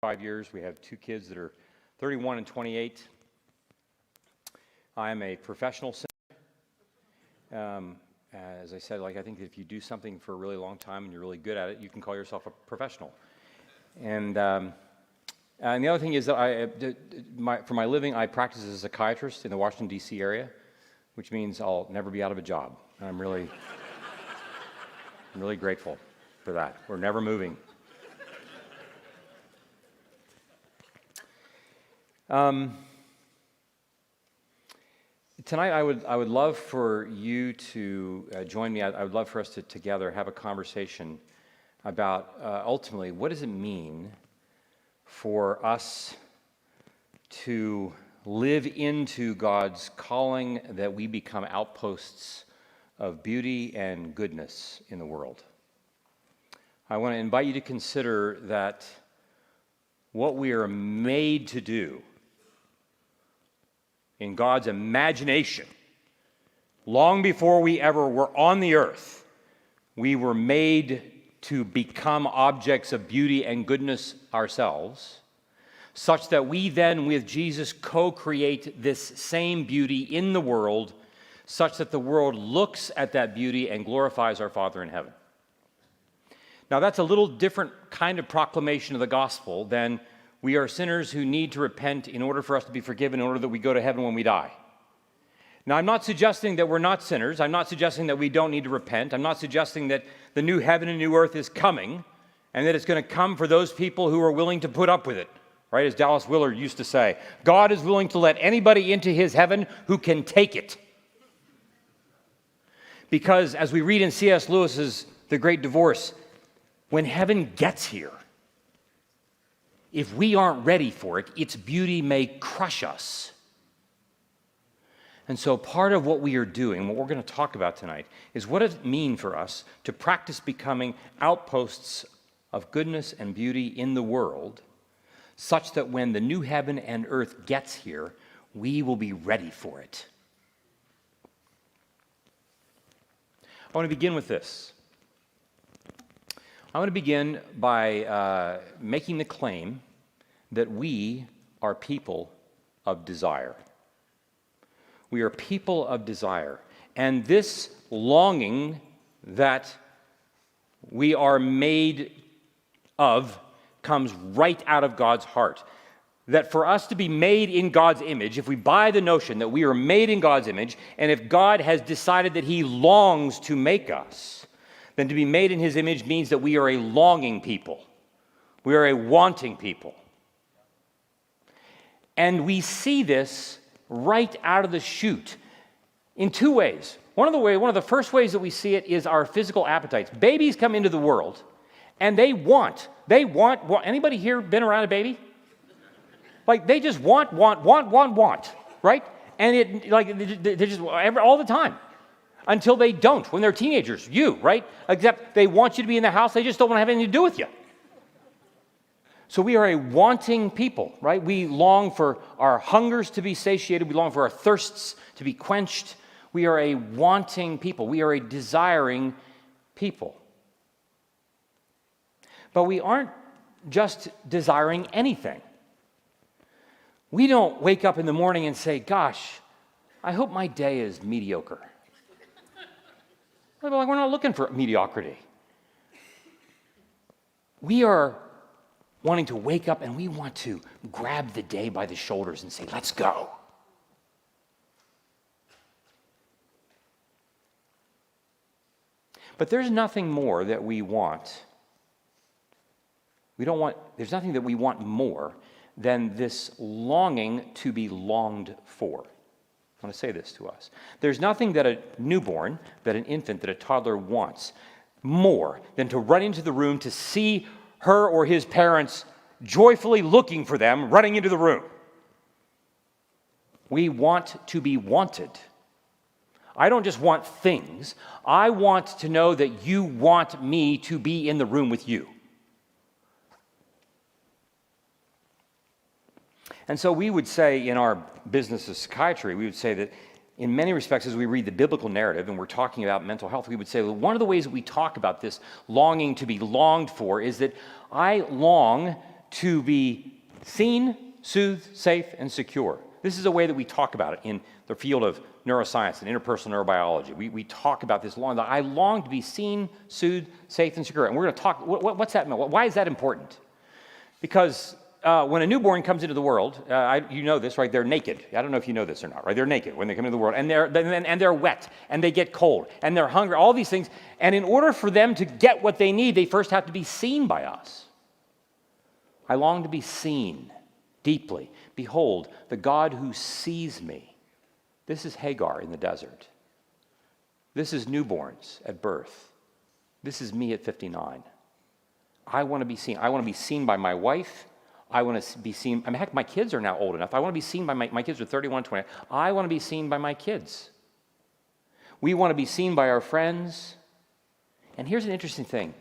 five years. We have two kids that are 31 and 28. I am a professional sinner. Um, as I said, like I think if you do something for a really long time and you're really good at it, you can call yourself a professional. And um, and the other thing is that I, uh, my, for my living, I practice as a psychiatrist in the Washington D.C. area, which means I'll never be out of a job. I'm really, I'm really grateful for that. We're never moving. Um, tonight, I would, I would love for you to uh, join me. I, I would love for us to together have a conversation about uh, ultimately what does it mean for us to live into God's calling that we become outposts of beauty and goodness in the world. I want to invite you to consider that what we are made to do in God's imagination, long before we ever were on the earth, we were made to become objects of beauty and goodness ourselves, such that we then, with Jesus, co create this same beauty in the world, such that the world looks at that beauty and glorifies our Father in heaven. Now, that's a little different kind of proclamation of the gospel than we are sinners who need to repent in order for us to be forgiven, in order that we go to heaven when we die. Now, I'm not suggesting that we're not sinners. I'm not suggesting that we don't need to repent. I'm not suggesting that the new heaven and new earth is coming and that it's going to come for those people who are willing to put up with it, right? As Dallas Willard used to say God is willing to let anybody into his heaven who can take it. Because as we read in C.S. Lewis's The Great Divorce, when heaven gets here, if we aren't ready for it, its beauty may crush us. And so, part of what we are doing, what we're going to talk about tonight, is what does it mean for us to practice becoming outposts of goodness and beauty in the world, such that when the new heaven and earth gets here, we will be ready for it. I want to begin with this. I want to begin by uh, making the claim that we are people of desire. We are people of desire. And this longing that we are made of comes right out of God's heart. That for us to be made in God's image, if we buy the notion that we are made in God's image, and if God has decided that He longs to make us, then to be made in His image means that we are a longing people. We are a wanting people. And we see this right out of the chute in two ways. One of the way, one of the first ways that we see it is our physical appetites. Babies come into the world and they want, they want, want anybody here been around a baby? Like they just want, want, want, want, want, right? And it like they just all the time until they don't when they're teenagers. You, right? Except they want you to be in the house, they just don't want to have anything to do with you. So we are a wanting people, right? We long for our hungers to be satiated, we long for our thirsts to be quenched. We are a wanting people, we are a desiring people. But we aren't just desiring anything. We don't wake up in the morning and say, Gosh, I hope my day is mediocre. We're not looking for mediocrity. We are wanting to wake up and we want to grab the day by the shoulders and say, let's go. But there's nothing more that we want. We don't want, there's nothing that we want more than this longing to be longed for. I want to say this to us. There's nothing that a newborn, that an infant, that a toddler wants more than to run into the room to see her or his parents joyfully looking for them, running into the room. We want to be wanted. I don't just want things, I want to know that you want me to be in the room with you. And so we would say in our business of psychiatry, we would say that in many respects, as we read the biblical narrative and we're talking about mental health, we would say well, one of the ways that we talk about this longing to be longed for is that I long to be seen, soothed, safe, and secure. This is a way that we talk about it in the field of neuroscience and interpersonal neurobiology. We, we talk about this long. That I long to be seen, soothed, safe, and secure. And we're going to talk. What, what's that? Mean? Why is that important? Because uh, when a newborn comes into the world, uh, I, you know this, right? They're naked. I don't know if you know this or not, right? They're naked when they come into the world, and they're and they're wet, and they get cold, and they're hungry. All these things, and in order for them to get what they need, they first have to be seen by us. I long to be seen deeply. Behold, the God who sees me. This is Hagar in the desert. This is newborns at birth. This is me at 59. I want to be seen. I want to be seen by my wife. I want to be seen. I mean, heck, my kids are now old enough. I want to be seen by my, my kids are 31, 20. I want to be seen by my kids. We want to be seen by our friends. And here's an interesting thing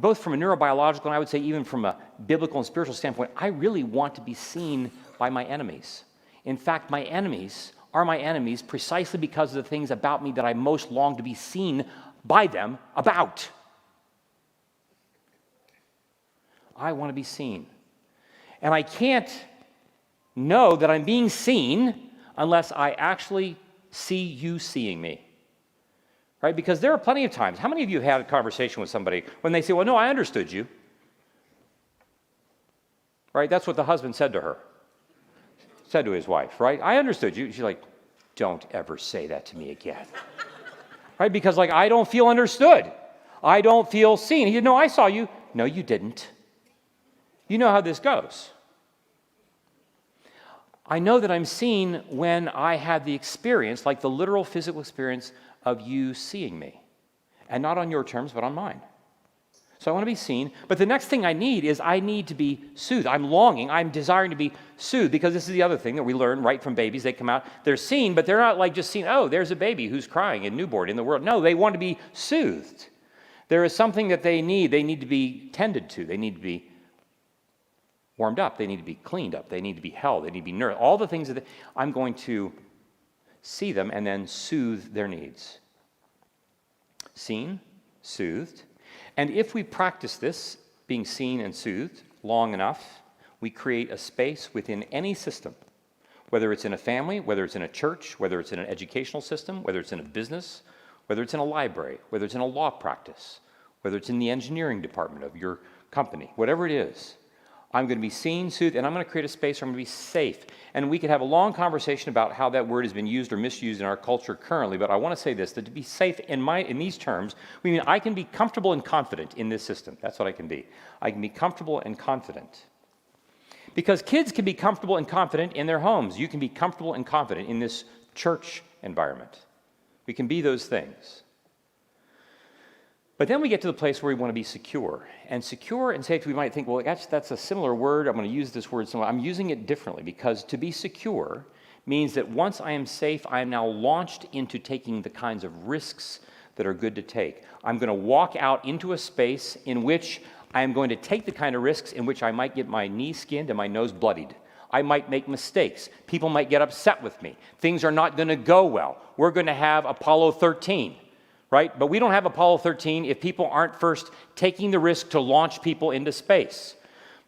both from a neurobiological and I would say even from a biblical and spiritual standpoint, I really want to be seen by my enemies. In fact, my enemies are my enemies precisely because of the things about me that I most long to be seen by them about. I want to be seen. And I can't know that I'm being seen unless I actually see you seeing me. Right? Because there are plenty of times. How many of you have had a conversation with somebody when they say, Well, no, I understood you? Right? That's what the husband said to her, said to his wife, right? I understood you. She's like, Don't ever say that to me again. right? Because, like, I don't feel understood. I don't feel seen. He said, No, I saw you. No, you didn't. You know how this goes. I know that I'm seen when I had the experience, like the literal physical experience of you seeing me. And not on your terms, but on mine. So I want to be seen. But the next thing I need is I need to be soothed. I'm longing, I'm desiring to be soothed because this is the other thing that we learn right from babies. They come out, they're seen, but they're not like just seen, oh, there's a baby who's crying and newborn in the world. No, they want to be soothed. There is something that they need. They need to be tended to, they need to be warmed up. They need to be cleaned up. They need to be held. They need to be nourished. All the things that they, I'm going to see them and then soothe their needs. Seen, soothed. And if we practice this, being seen and soothed, long enough, we create a space within any system, whether it's in a family, whether it's in a church, whether it's in an educational system, whether it's in a business, whether it's in a library, whether it's in a law practice, whether it's in the engineering department of your company, whatever it is I'm going to be seen, soothed, and I'm going to create a space where I'm going to be safe. And we could have a long conversation about how that word has been used or misused in our culture currently, but I want to say this that to be safe in, my, in these terms, we mean I can be comfortable and confident in this system. That's what I can be. I can be comfortable and confident. Because kids can be comfortable and confident in their homes. You can be comfortable and confident in this church environment. We can be those things. But then we get to the place where we want to be secure. And secure and safe, we might think, well, that's, that's a similar word. I'm going to use this word somewhere. I'm using it differently because to be secure means that once I am safe, I am now launched into taking the kinds of risks that are good to take. I'm going to walk out into a space in which I am going to take the kind of risks in which I might get my knee skinned and my nose bloodied. I might make mistakes. People might get upset with me. Things are not going to go well. We're going to have Apollo 13 right? But we don't have Apollo 13 if people aren't first taking the risk to launch people into space.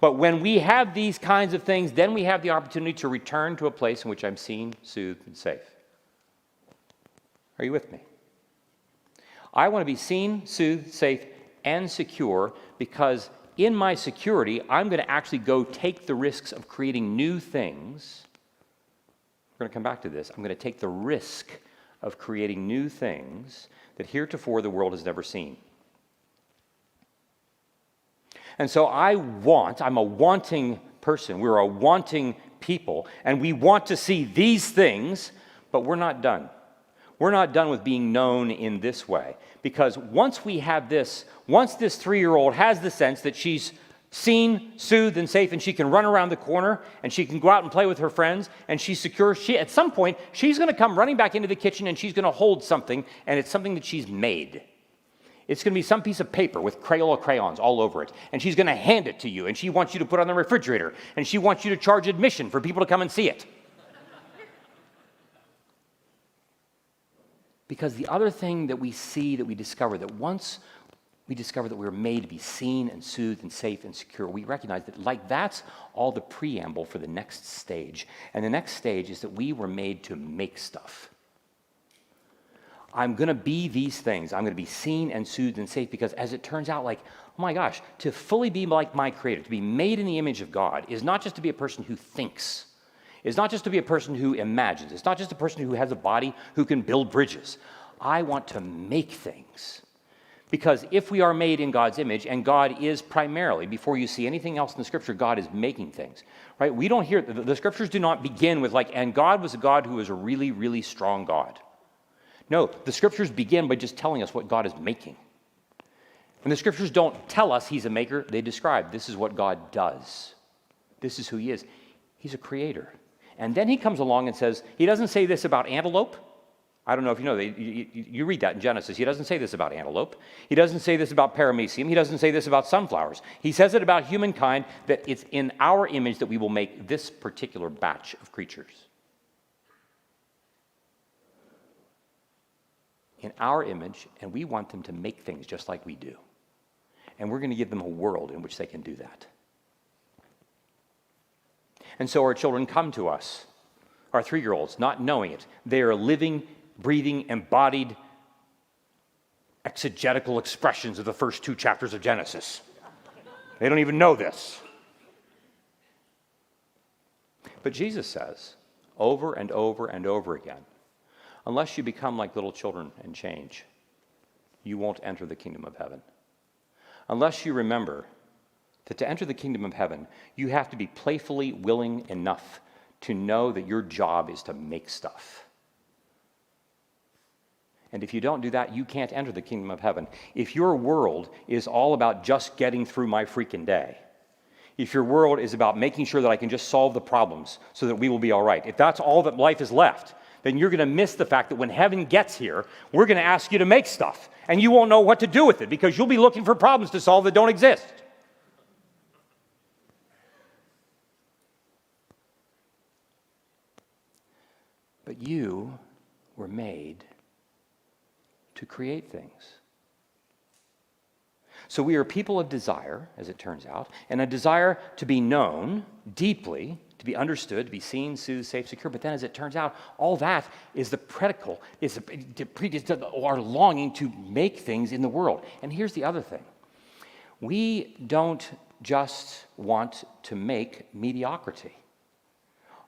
But when we have these kinds of things, then we have the opportunity to return to a place in which I'm seen, soothed, and safe. Are you with me? I want to be seen, soothed, safe, and secure because in my security, I'm going to actually go take the risks of creating new things. We're going to come back to this. I'm going to take the risk of creating new things that heretofore the world has never seen. And so I want, I'm a wanting person. We're a wanting people, and we want to see these things, but we're not done. We're not done with being known in this way. Because once we have this, once this three year old has the sense that she's seen, soothed, and safe, and she can run around the corner and she can go out and play with her friends and she's secure. She, at some point, she's going to come running back into the kitchen and she's going to hold something, and it's something that she's made. It's going to be some piece of paper with Crayola crayons all over it, and she's going to hand it to you, and she wants you to put it on the refrigerator, and she wants you to charge admission for people to come and see it. because the other thing that we see, that we discover, that once we discover that we were made to be seen and soothed and safe and secure. We recognize that, like, that's all the preamble for the next stage. And the next stage is that we were made to make stuff. I'm going to be these things. I'm going to be seen and soothed and safe because, as it turns out, like, oh my gosh, to fully be like my Creator, to be made in the image of God, is not just to be a person who thinks, is not just to be a person who imagines, it's not just a person who has a body who can build bridges. I want to make things. Because if we are made in God's image, and God is primarily, before you see anything else in the scripture, God is making things, right? We don't hear, the, scriptures do not begin with, like, and God was a God who was a really, really strong God. No, the scriptures begin by just telling us what God is making. And the scriptures don't tell us he's a maker, they describe this is what God does. This is who he is. He's a creator. And then he comes along and says, he doesn't say this about antelope. I don't know if you know, you, you, read that in Genesis. He doesn't say this about antelope. He doesn't say this about paramecium. He doesn't say this about sunflowers. He says it about humankind that it's in our image that we will make this particular batch of creatures. In our image, and we want them to make things just like we do. And we're going to give them a world in which they can do that. And so our children come to us, our three year olds, not knowing it. They are living breathing, embodied exegetical expressions of the first two chapters of Genesis. They don't even know this. But Jesus says over and over and over again unless you become like little children and change, you won't enter the kingdom of heaven. Unless you remember that to enter the kingdom of heaven, you have to be playfully willing enough to know that your job is to make stuff. And if you don't do that, you can't enter the kingdom of heaven. If your world is all about just getting through my freaking day, if your world is about making sure that I can just solve the problems so that we will be all right, if that's all that life is left, then you're going to miss the fact that when heaven gets here, we're going to ask you to make stuff. And you won't know what to do with it because you'll be looking for problems to solve that don't exist. But you were made to create things. So we are people of desire, as it turns out, and a desire to be known deeply, to be understood, to be seen, soothed, safe, secure. But then, as it turns out, all that is the predical, is our longing to make things in the world. And here's the other thing we don't just want to make mediocrity.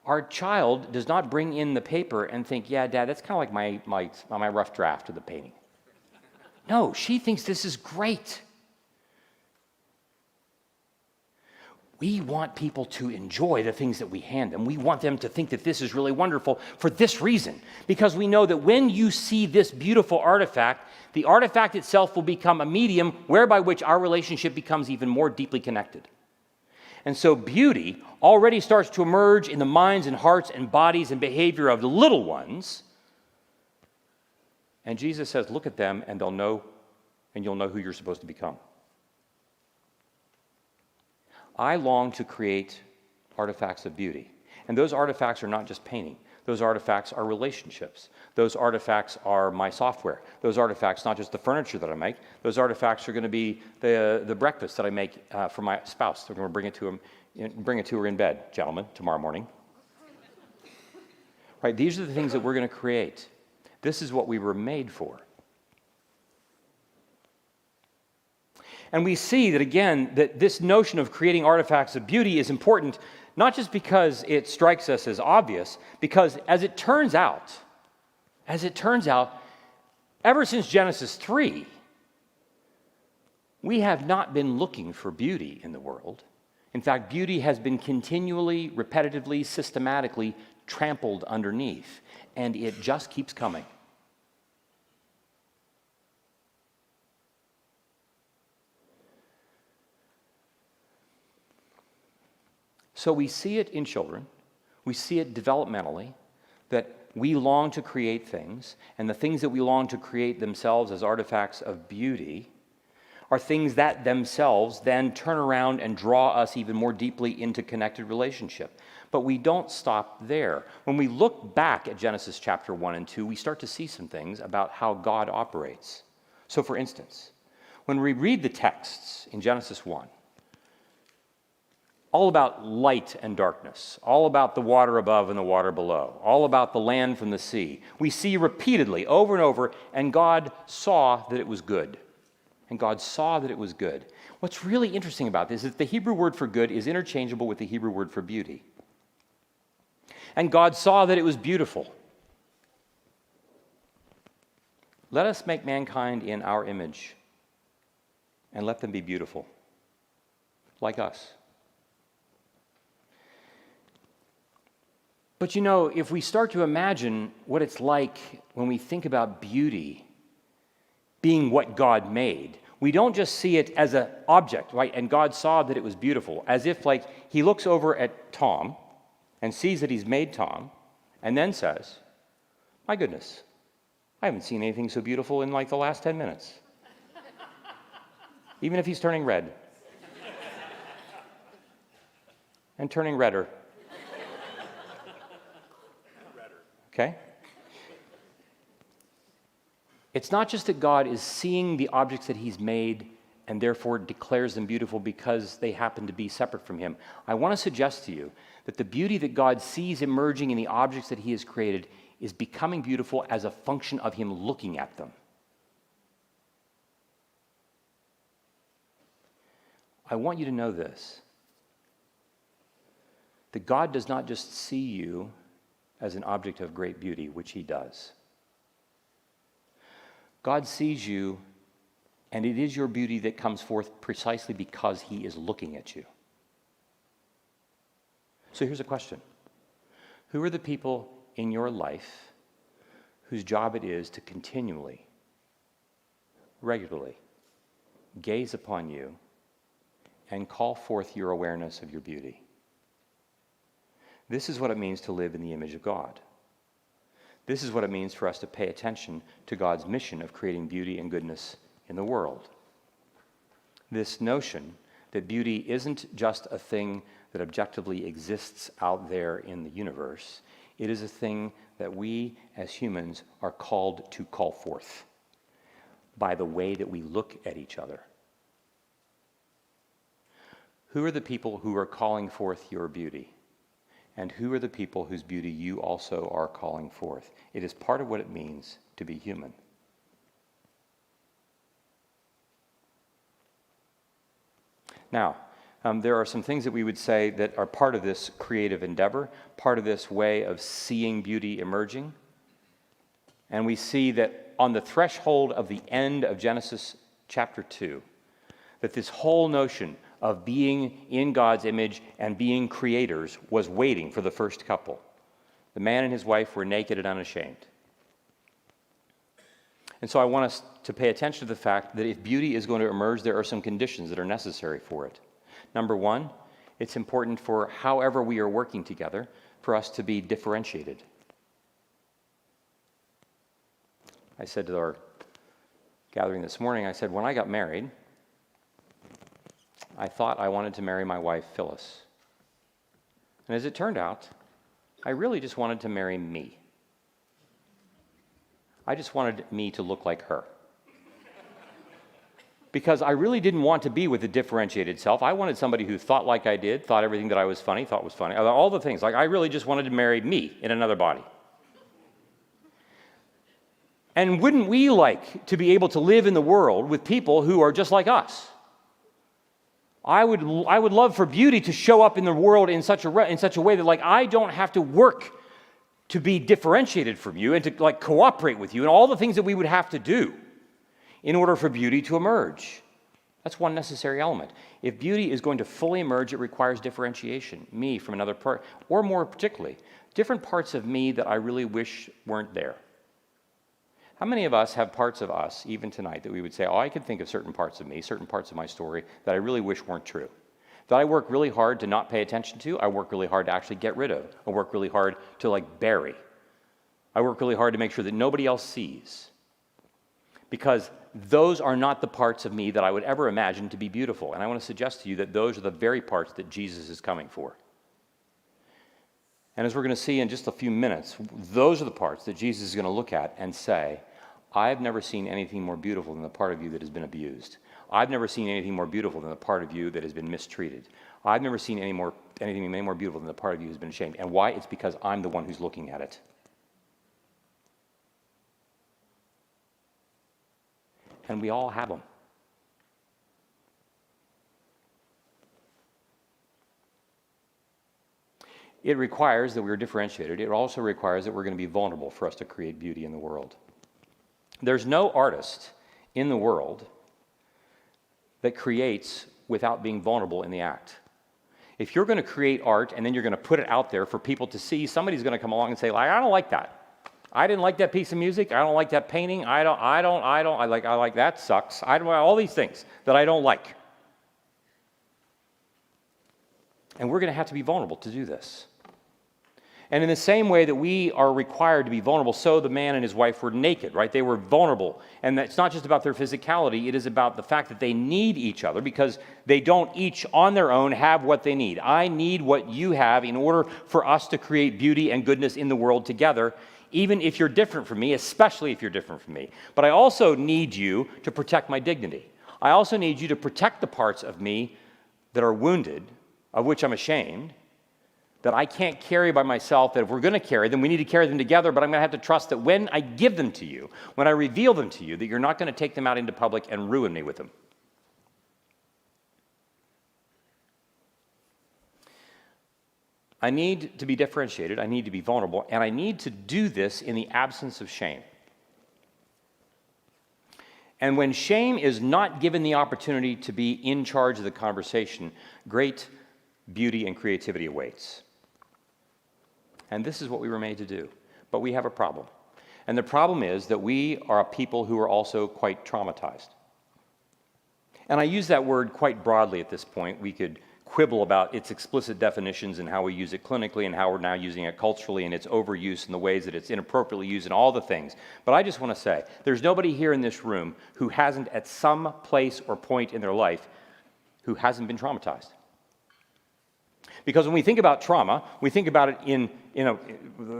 Our child does not bring in the paper and think, yeah, dad, that's kind of like my, my, my rough draft of the painting. No, she thinks this is great. We want people to enjoy the things that we hand them. We want them to think that this is really wonderful for this reason. Because we know that when you see this beautiful artifact, the artifact itself will become a medium whereby which our relationship becomes even more deeply connected. And so beauty already starts to emerge in the minds and hearts and bodies and behavior of the little ones and Jesus says, Look at them, and they'll know, and you'll know who you're supposed to become. I long to create artifacts of beauty. And those artifacts are not just painting. Those artifacts are relationships. Those artifacts are my software. Those artifacts, not just the furniture that I make, those artifacts are going to be the, the breakfast that I make uh, for my spouse. They're going to bring it to him, bring it to her in bed, gentlemen, tomorrow morning. Right? These are the things that we're going to create. This is what we were made for. And we see that again, that this notion of creating artifacts of beauty is important, not just because it strikes us as obvious, because as it turns out, as it turns out, ever since Genesis 3, we have not been looking for beauty in the world. In fact, beauty has been continually, repetitively, systematically trampled underneath, and it just keeps coming. So we see it in children, we see it developmentally, that we long to create things, and the things that we long to create themselves as artifacts of beauty are things that themselves then turn around and draw us even more deeply into connected relationship. But we don't stop there. When we look back at Genesis chapter 1 and 2, we start to see some things about how God operates. So, for instance, When we read the texts in Genesis 1, all about light and darkness, all about the water above and the water below, all about the land from the sea. We see repeatedly, over and over, and God saw that it was good. And God saw that it was good. What's really interesting about this is that the Hebrew word for good is interchangeable with the Hebrew word for beauty. And God saw that it was beautiful. Let us make mankind in our image and let them be beautiful, like us. But you know, if we start to imagine what it's like when we think about beauty being what God made, we don't just see it as an object, right? And God saw that it was beautiful, as if like he looks over at Tom and sees that he's made Tom and then says, My goodness, I haven't seen anything so beautiful in like the last 10 minutes. Even if he's turning red and turning redder. Okay? It's not just that God is seeing the objects that He's made and therefore declares them beautiful because they happen to be separate from Him. I want to suggest to you that the beauty that God sees emerging in the objects that He has created is becoming beautiful as a function of Him looking at them. I want you to know this that God does not just see you as an object of great beauty, which he does. God sees you, and it is your beauty that comes forth precisely because he is looking at you. So here's a question Who are the people in your life whose job it is to continually, regularly, gaze upon you and call forth your awareness of your beauty? This is what it means to live in the image of God. This is what it means for us to pay attention to God's mission of creating beauty and goodness in the world. This notion that beauty isn't just a thing that objectively exists out there in the universe, it is a thing that we as humans are called to call forth by the way that we look at each other. Who are the people who are calling forth your beauty? And who are the people whose beauty you also are calling forth? It is part of what it means to be human. Now, um, there are some things that we would say that are part of this creative endeavor, part of this way of seeing beauty emerging. And we see that on the threshold of the end of Genesis chapter 2, that this whole notion of being in God's image and being creators was waiting for the first couple. The man and his wife were naked and unashamed. And so I want us to pay attention to the fact that if beauty is going to emerge, there are some conditions that are necessary for it. Number one, it's important for however we are working together for us to be differentiated. I said to our gathering this morning, I said, when I got married, I thought I wanted to marry my wife, Phyllis. And as it turned out, I really just wanted to marry me. I just wanted me to look like her. Because I really didn't want to be with a differentiated self. I wanted somebody who thought like I did, thought everything that I was funny, thought was funny, uh, all the things. Like, I really just wanted to marry me in another body. And wouldn't we like to be able to live in the world with people who are just like us? I would, I would love for beauty to show up in the world in such, a, in such a way that like I don't have to work to be differentiated from you and to like cooperate with you and all the things that we would have to do in order for beauty to emerge. That's one necessary element. If beauty is going to fully emerge, it requires differentiation, me from another part, or more particularly, different parts of me that I really wish weren't there. How many of us have parts of us, even tonight, that we would say, oh, I could think of certain parts of me, certain parts of my story that I really wish weren't true? That I work really hard to not pay attention to, I work really hard to actually get rid of. I work really hard to like bury. I work really hard to make sure that nobody else sees. Because those are not the parts of me that I would ever imagine to be beautiful. And I want to suggest to you that those are the very parts that Jesus is coming for. And as we're going to see in just a few minutes, those are the parts that Jesus is going to look at and say, I've never seen anything more beautiful than the part of you that has been abused. I've never seen anything more beautiful than the part of you that has been mistreated. I've never seen any more, anything any more beautiful than the part of you who's been shamed. And why? It's because I'm the one who's looking at it. And we all have them. It requires that we're differentiated. It also requires that we're going to be vulnerable for us to create beauty in the world. There's no artist in the world that creates without being vulnerable in the act. If you're going to create art and then you're going to put it out there for people to see, somebody's going to come along and say, like, I don't like that. I didn't like that piece of music. I don't like that painting. I don't, I don't, I don't, I like, I like that sucks. I don't, all these things that I don't like. And we're going to have to be vulnerable to do this. And in the same way that we are required to be vulnerable, so the man and his wife were naked, right? They were vulnerable. And it's not just about their physicality, it is about the fact that they need each other because they don't each on their own have what they need. I need what you have in order for us to create beauty and goodness in the world together, even if you're different from me, especially if you're different from me. But I also need you to protect my dignity. I also need you to protect the parts of me that are wounded, of which I'm ashamed that I can't carry by myself, that if we're going to carry them, we need to carry them together, but I'm going to have to trust that when I give them to you, when I reveal them to you, that you're not going to take them out into public and ruin me with them. I need to be differentiated, I need to be vulnerable, and I need to do this in the absence of shame. And when shame is not given the opportunity to be in charge of the conversation, great beauty and creativity awaits. And this is what we were made to do. But we have a problem. And the problem is that we are a people who are also quite traumatized. And I use that word quite broadly at this point. We could quibble about its explicit definitions and how we use it clinically and how we're now using it culturally and its overuse and the ways that it's inappropriately used and all the things. But I just want to say there's nobody here in this room who hasn't, at some place or point in their life, who hasn't been traumatized. Because when we think about trauma, we think about it in, in a,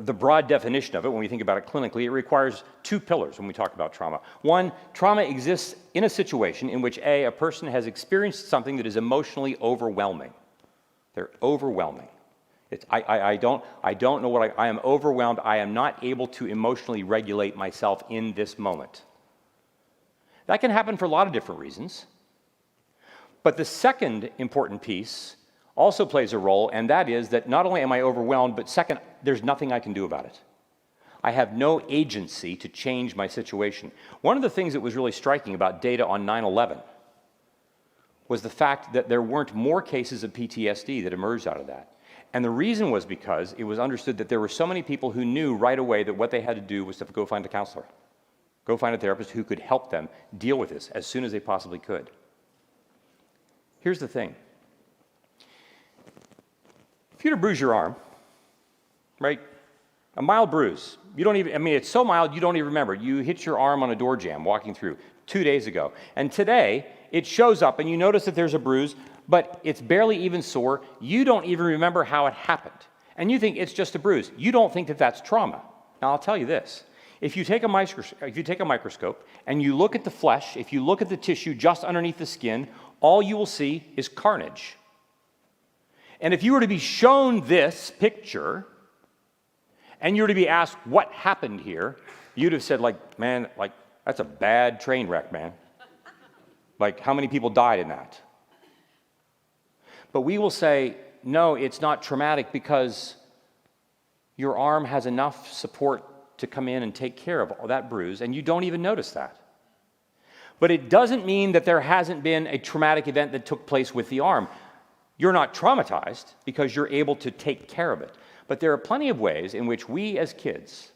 the broad definition of it. When we think about it clinically, it requires two pillars when we talk about trauma. One, trauma exists in a situation in which A, a person has experienced something that is emotionally overwhelming. They're overwhelming. I, I, I, don't, I don't know what I, I am overwhelmed. I am not able to emotionally regulate myself in this moment. That can happen for a lot of different reasons. But the second important piece also plays a role, and that is that not only am I overwhelmed, but second, there's nothing I can do about it. I have no agency to change my situation. One of the things that was really striking about data on 9 11 was the fact that there weren't more cases of PTSD that emerged out of that. And the reason was because it was understood that there were so many people who knew right away that what they had to do was to go find a counselor, go find a therapist who could help them deal with this as soon as they possibly could. Here's the thing you were to bruise your arm, right? A mild bruise. You don't even, I mean, it's so mild you don't even remember. You hit your arm on a door jamb walking through two days ago. And today, it shows up and you notice that there's a bruise, but it's barely even sore. You don't even remember how it happened. And you think it's just a bruise. You don't think that that's trauma. Now, I'll tell you this. If you, take a microscope, if you take a microscope and you look at the flesh, if you look at the tissue just underneath the skin, all you will see is carnage. And if you were to be shown this picture and you were to be asked what happened here, you'd have said, like, man, like, that's a bad train wreck, man. Like, how many people died in that? But we will say, no, it's not traumatic because your arm has enough support to come in and take care of all that bruise, and you don't even notice that. But it doesn't mean that there hasn't been a traumatic event that took place with the arm. You're not traumatized because you're able to take care of it. But there are plenty of ways in which we as kids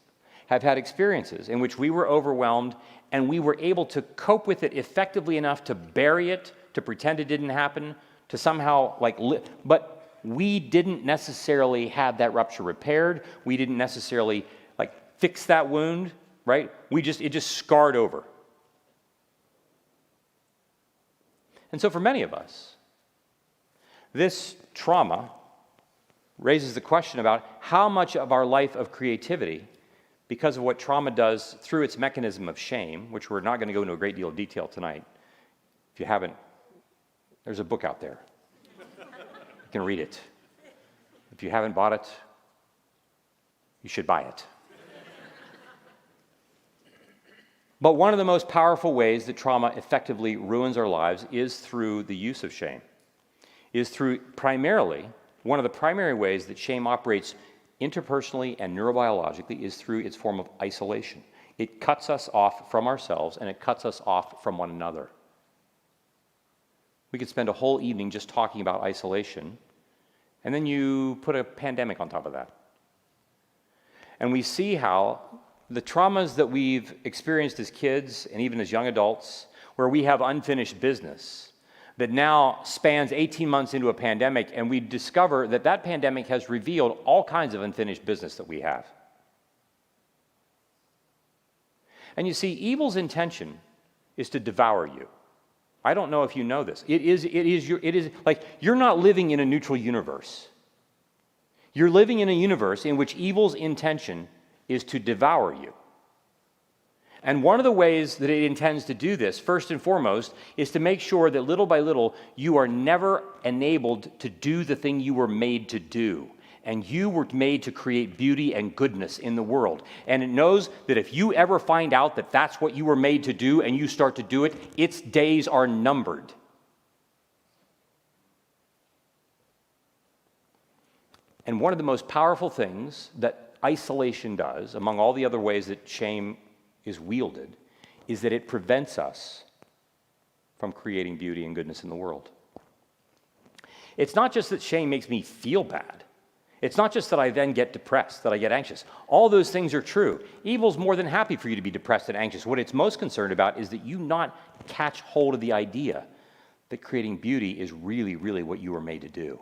have had experiences in which we were overwhelmed and we were able to cope with it effectively enough to bury it, to pretend it didn't happen, to somehow like, li- but we didn't necessarily have that rupture repaired. We didn't necessarily like fix that wound, right? We just, it just scarred over. And so for many of us, this trauma raises the question about how much of our life of creativity, because of what trauma does through its mechanism of shame, which we're not going to go into a great deal of detail tonight. If you haven't, there's a book out there. You can read it. If you haven't bought it, you should buy it. But one of the most powerful ways that trauma effectively ruins our lives is through the use of shame, is through primarily, one of the primary ways that shame operates interpersonally and neurobiologically is through its form of isolation. It cuts us off from ourselves and it cuts us off from one another. We could spend a whole evening just talking about isolation, and then you put a pandemic on top of that. And we see how the traumas that we've experienced as kids and even as young adults, where we have unfinished business, that now spans 18 months into a pandemic, and we discover that that pandemic has revealed all kinds of unfinished business that we have. And you see, evil's intention is to devour you. I don't know if you know this. It is, it is, your, it is like you're not living in a neutral universe. You're living in a universe in which evil's intention is to devour you. And one of the ways that it intends to do this, first and foremost, is to make sure that little by little you are never enabled to do the thing you were made to do. And you were made to create beauty and goodness in the world. And it knows that if you ever find out that that's what you were made to do and you start to do it, its days are numbered. And one of the most powerful things that isolation does, among all the other ways that shame is wielded, is that it prevents us from creating beauty and goodness in the world. It's not just that shame makes me feel bad. It's not just that I then get depressed, that I get anxious. All those things are true. Evil's more than happy for you to be depressed and anxious. What it's most concerned about is that you not catch hold of the idea that creating beauty is really, really what you were made to do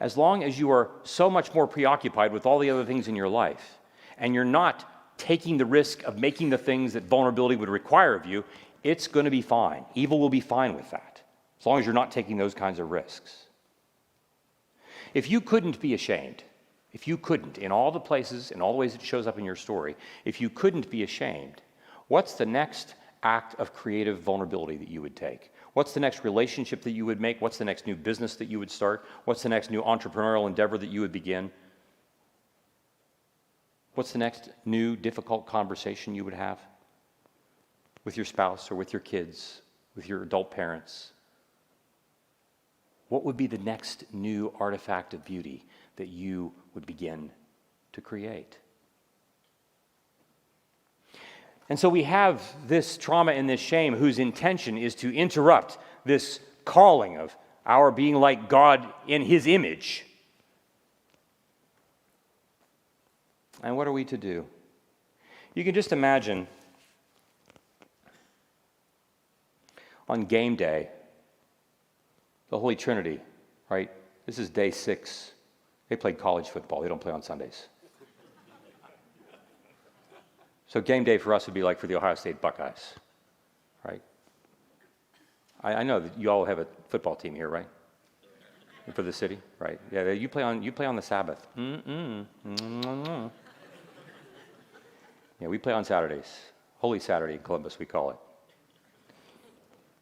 as long as you are so much more preoccupied with all the other things in your life and you're not taking the risk of making the things that vulnerability would require of you, it's going to be fine. Evil will be fine with that, as long as you're not taking those kinds of risks. If you couldn't be ashamed, if you couldn't, in all the places, in all the ways it shows up in your story, if you couldn't be ashamed, what's the next act of creative vulnerability that you would take? What's the next relationship that you would make? What's the next new business that you would start? What's the next new entrepreneurial endeavor that you would begin? What's the next new difficult conversation you would have with your spouse or with your kids, with your adult parents? What would be the next new artifact of beauty that you would begin to create? And so we have this trauma and this shame whose intention is to interrupt this calling of our being like God in His image. And what are we to do? You can just imagine on game day, the Holy Trinity, right? This is day six. They played college football, they don't play on Sundays. So game day for us would be like for the Ohio State Buckeyes, right? I, I know that you all have a football team here, right? For the city, right? Yeah, you play on you play on the Sabbath. Mm-mm. Mm-mm. Yeah, we play on Saturdays. Holy Saturday in Columbus, we call it.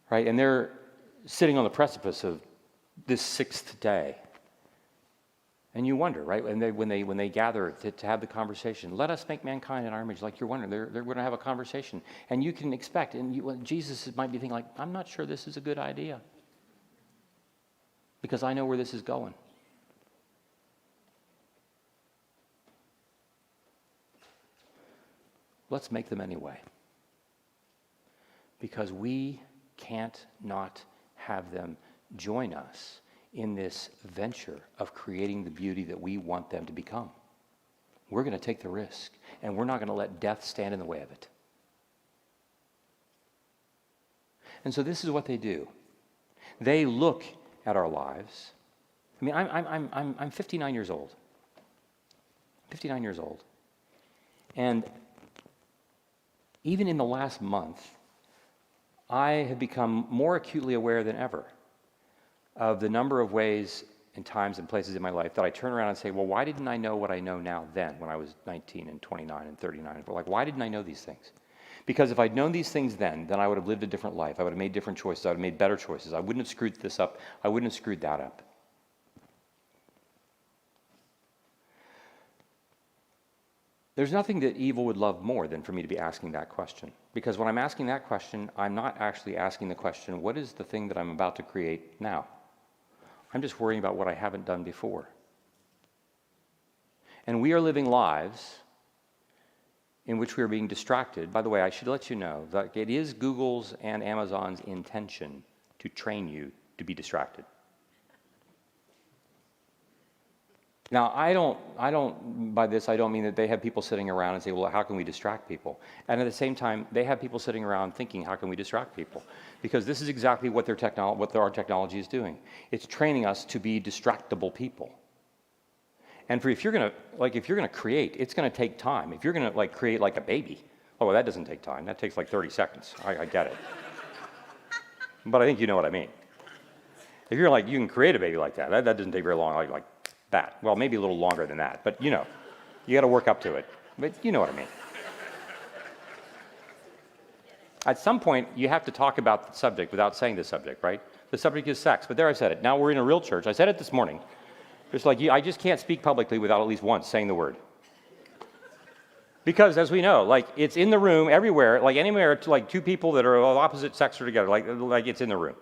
Right? And they're sitting on the precipice of this sixth day. And you wonder, right? When they, when they, when they gather to, to have the conversation, let us make mankind in our image, like you're wondering, they're, they're going to have a conversation. And you can expect, and you, Jesus might be thinking, like, I'm not sure this is a good idea because I know where this is going. Let's make them anyway. Because we can't not have them join us in this venture of creating the beauty that we want them to become. We're going to take the risk, and we're not going to let death stand in the way of it. And so, this is what they do they look at our lives. I mean, I'm, I'm, I'm, I'm 59 years old. 59 years old. And even in the last month, I have become more acutely aware than ever of the number of ways and times and places in my life that I turn around and say, well, why didn't I know what I know now then when I was 19 and 29 and 39? But like, why didn't I know these things? Because if I'd known these things then, then I would have lived a different life. I would have made different choices. I would have made better choices. I wouldn't have screwed this up. I wouldn't have screwed that up. There's nothing that evil would love more than for me to be asking that question. Because when I'm asking that question, I'm not actually asking the question, what is the thing that I'm about to create now? I'm just worrying about what I haven't done before. And we are living lives in which we are being distracted. By the way, I should let you know that it is Google's and Amazon's intention to train you to be distracted. Now, I don't, I don't, by this, I don't mean that they have people sitting around and say, well, how can we distract people? And at the same time, they have people sitting around thinking, how can we distract people? Because this is exactly what, their technolo- what our technology is doing. It's training us to be distractible people. And for if you're gonna, like, if you're gonna create, it's gonna take time. If you're gonna, like, create like a baby, oh, well, that doesn't take time. That takes like 30 seconds. I, I get it. but I think you know what I mean. If you're like, you can create a baby like that, that, that doesn't take very long. Like, like that. Well, maybe a little longer than that, but you know, you got to work up to it. But you know what I mean. At some point, you have to talk about the subject without saying the subject, right? The subject is sex, but there I said it. Now we're in a real church. I said it this morning. It's like, I just can't speak publicly without at least once saying the word. Because as we know, like it's in the room everywhere, like anywhere, like two people that are of opposite sex are together, like, like it's in the room.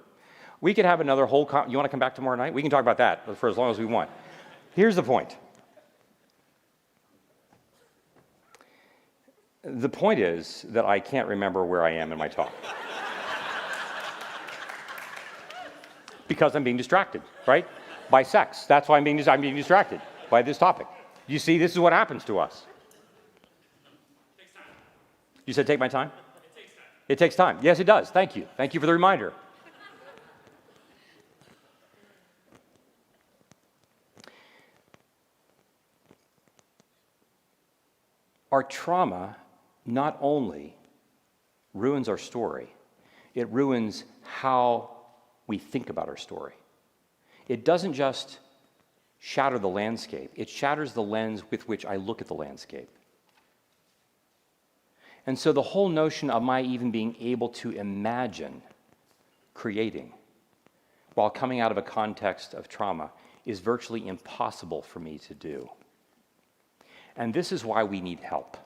We could have another whole, you want to come back tomorrow night? We can talk about that for as long as we want. Here's the point. The point is that I can't remember where I am in my talk. because I'm being distracted, right? By sex. That's why I'm being, I'm being distracted by this topic. You see, this is what happens to us. You said take my time? It takes time. It takes time. Yes, it does. Thank you. Thank you for the reminder. Our trauma not only ruins our story, it ruins how we think about our story. It doesn't just shatter the landscape, it shatters the lens with which I look at the landscape. And so the whole notion of my even being able to imagine creating while coming out of a context of trauma is virtually impossible for me to do. And this is why we need help.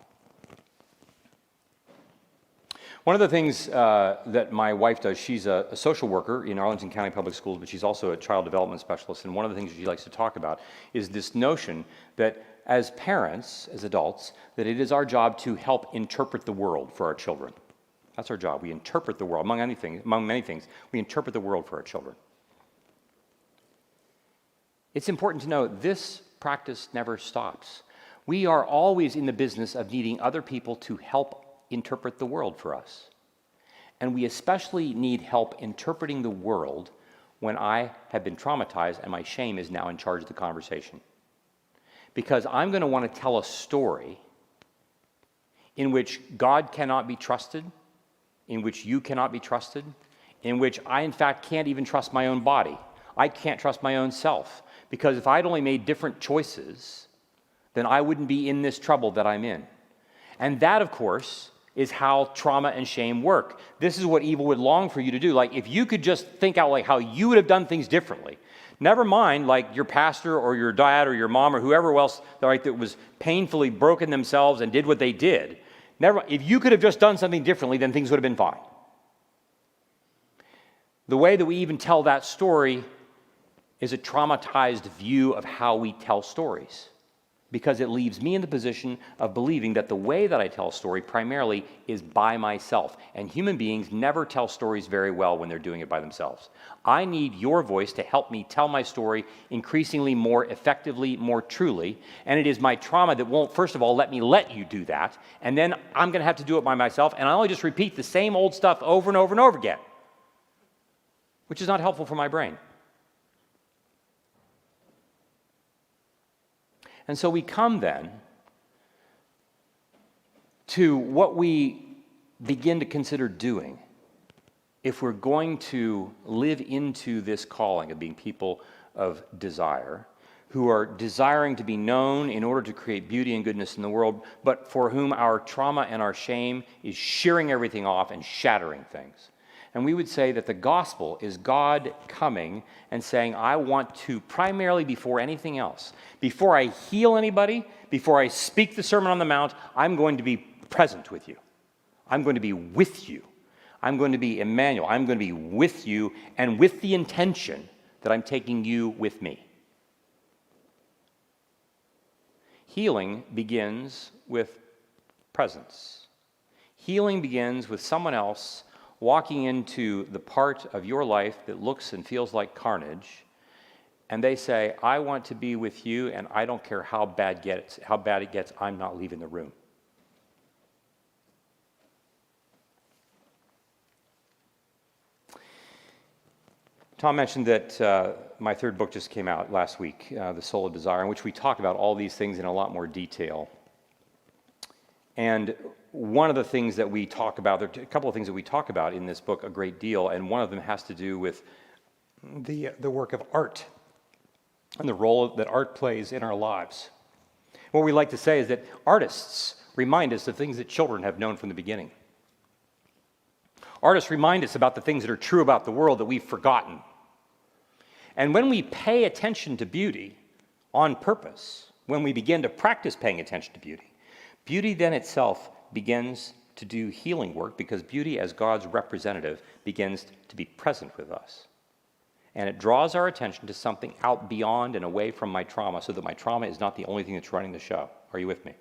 One of the things uh, that my wife does, she's a, a, social worker in Arlington County Public Schools, but she's also a child development specialist. And one of the things she likes to talk about is this notion that as parents, as adults, that it is our job to help interpret the world for our children. That's our job. We interpret the world, among, anything, among many things, we interpret the world for our children. It's important to know this practice never stops. We are always in the business of needing other people to help interpret the world for us. And we especially need help interpreting the world when I have been traumatized and my shame is now in charge of the conversation. Because I'm going to want to tell a story in which God cannot be trusted, in which you cannot be trusted, in which I, in fact, can't even trust my own body. I can't trust my own self. Because if I'd only made different choices, then I wouldn't be in this trouble that I'm in. And that, of course, is how trauma and shame work. This is what evil would long for you to do. Like if you could just think out like how you would have done things differently. Never mind like your pastor or your dad or your mom or whoever else right, that was painfully broken themselves and did what they did. Never if you could have just done something differently, then things would have been fine. The way that we even tell that story is a traumatized view of how we tell stories because it leaves me in the position of believing that the way that I tell a story primarily is by myself. And human beings never tell stories very well when they're doing it by themselves. I need your voice to help me tell my story increasingly more effectively, more truly. And it is my trauma that won't, first of all, let me let you do that. And then I'm going to have to do it by myself. And I only just repeat the same old stuff over and over and over again, which is not helpful for my brain. And so we come then to what we begin to consider doing if we're going to live into this calling of being people of desire who are desiring to be known in order to create beauty and goodness in the world, but for whom our trauma and our shame is shearing everything off and shattering things. And we would say that the gospel is God coming and saying, I want to primarily, before anything else, before I heal anybody, before I speak the Sermon on the Mount, I'm going to be present with you. I'm going to be with you. I'm going to be Emmanuel. I'm going to be with you and with the intention that I'm taking you with me. Healing begins with presence. Healing begins with someone else walking into the part of your life that looks and feels like carnage, and they say, I want to be with you, and I don't care how bad, gets, how bad it gets, I'm not leaving the room. Tom mentioned that uh, my third book just came out last week, uh, The Soul of Desire, in which we talk about all these things in a lot more detail. And one of the things that we talk about, there are a couple of things that we talk about in this book a great deal, and one of them has to do with the, the work of art and the role that art plays in our lives. What we like to say is that artists remind us of things that children have known from the beginning. Artists remind us about the things that are true about the world that we've forgotten. And when we pay attention to beauty on purpose, when we begin to practice paying attention to beauty, beauty then itself begins to do healing work because beauty, as God's representative, begins to be present with us. And it draws our attention to something out beyond and away from my trauma so that my trauma is not the only thing that's running the show. Are you with me?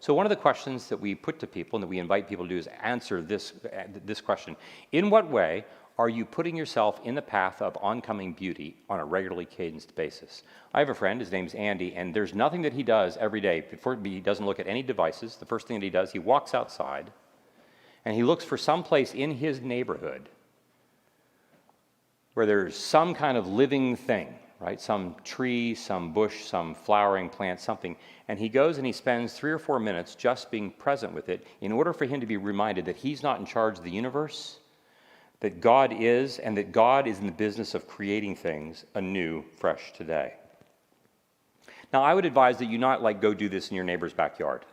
So, one of the questions that we put to people and that we invite people to do is answer this, uh, this question In what way are you putting yourself in the path of oncoming beauty on a regularly cadenced basis? I have a friend, his name's Andy, and there's nothing that he does every day before he doesn't look at any devices. The first thing that he does, he walks outside and he looks for some place in his neighborhood where there's some kind of living thing, right? Some tree, some bush, some flowering plant, something. And he goes and he spends three or four minutes just being present with it in order for him to be reminded that he's not in charge of the universe that God is and that God is in the business of creating things anew, fresh today. Now, I would advise that you not like go do this in your neighbor's backyard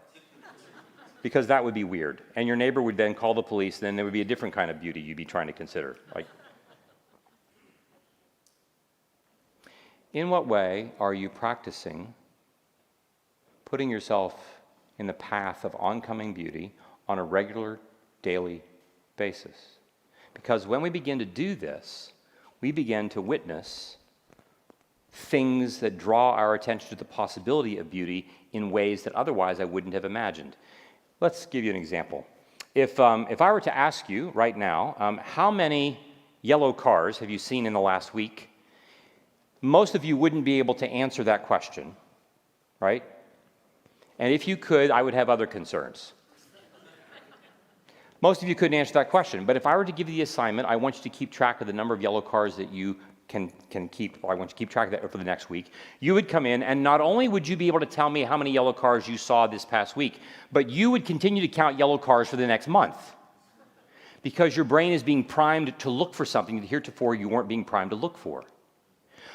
because that would be weird. And your neighbor would then call the police, and then there would be a different kind of beauty you'd be trying to consider. Like, in what way are you practicing putting yourself in the path of oncoming beauty on a regular, daily basis? Because when we begin to do this, we begin to witness things that draw our attention to the possibility of beauty in ways that otherwise I wouldn't have imagined. Let's give you an example. If, um, if I were to ask you right now, um, how many yellow cars have you seen in the last week? Most of you wouldn't be able to answer that question, right? And if you could, I would have other concerns. Most of you couldn't answer that question, but if I were to give you the assignment, I want you to keep track of the number of yellow cars that you can, can keep, I want you to keep track of that for the next week. You would come in, and not only would you be able to tell me how many yellow cars you saw this past week, but you would continue to count yellow cars for the next month. Because your brain is being primed to look for something that heretofore you weren't being primed to look for.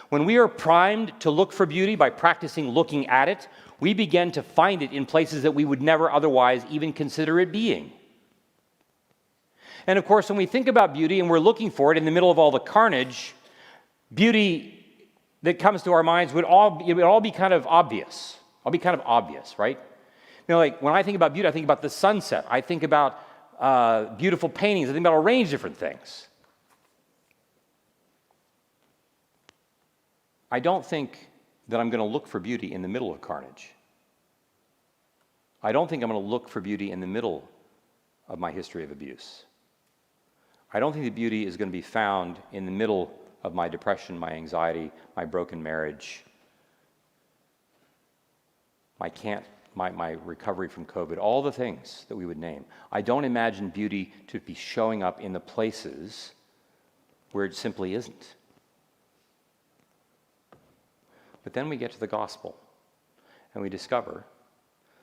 When we are primed to look for beauty by practicing looking at it, we begin to find it in places that we would never otherwise even consider it being. And of course, when we think about beauty and we're looking for it in the middle of all the carnage, beauty that comes to our minds would all, it would all be kind of obvious. I'll be kind of obvious, right? You know, like when I think about beauty, I think about the sunset. I think about uh, beautiful paintings. I think about a range of different things. I don't think that I'm going to look for beauty in the middle of carnage. I don't think I'm going to look for beauty in the middle of my history of abuse. I don't think the beauty is going to be found in the middle of my depression, my anxiety, my broken marriage, my can't my, my recovery from COVID, all the things that we would name. I don't imagine beauty to be showing up in the places where it simply isn't. But then we get to the gospel and we discover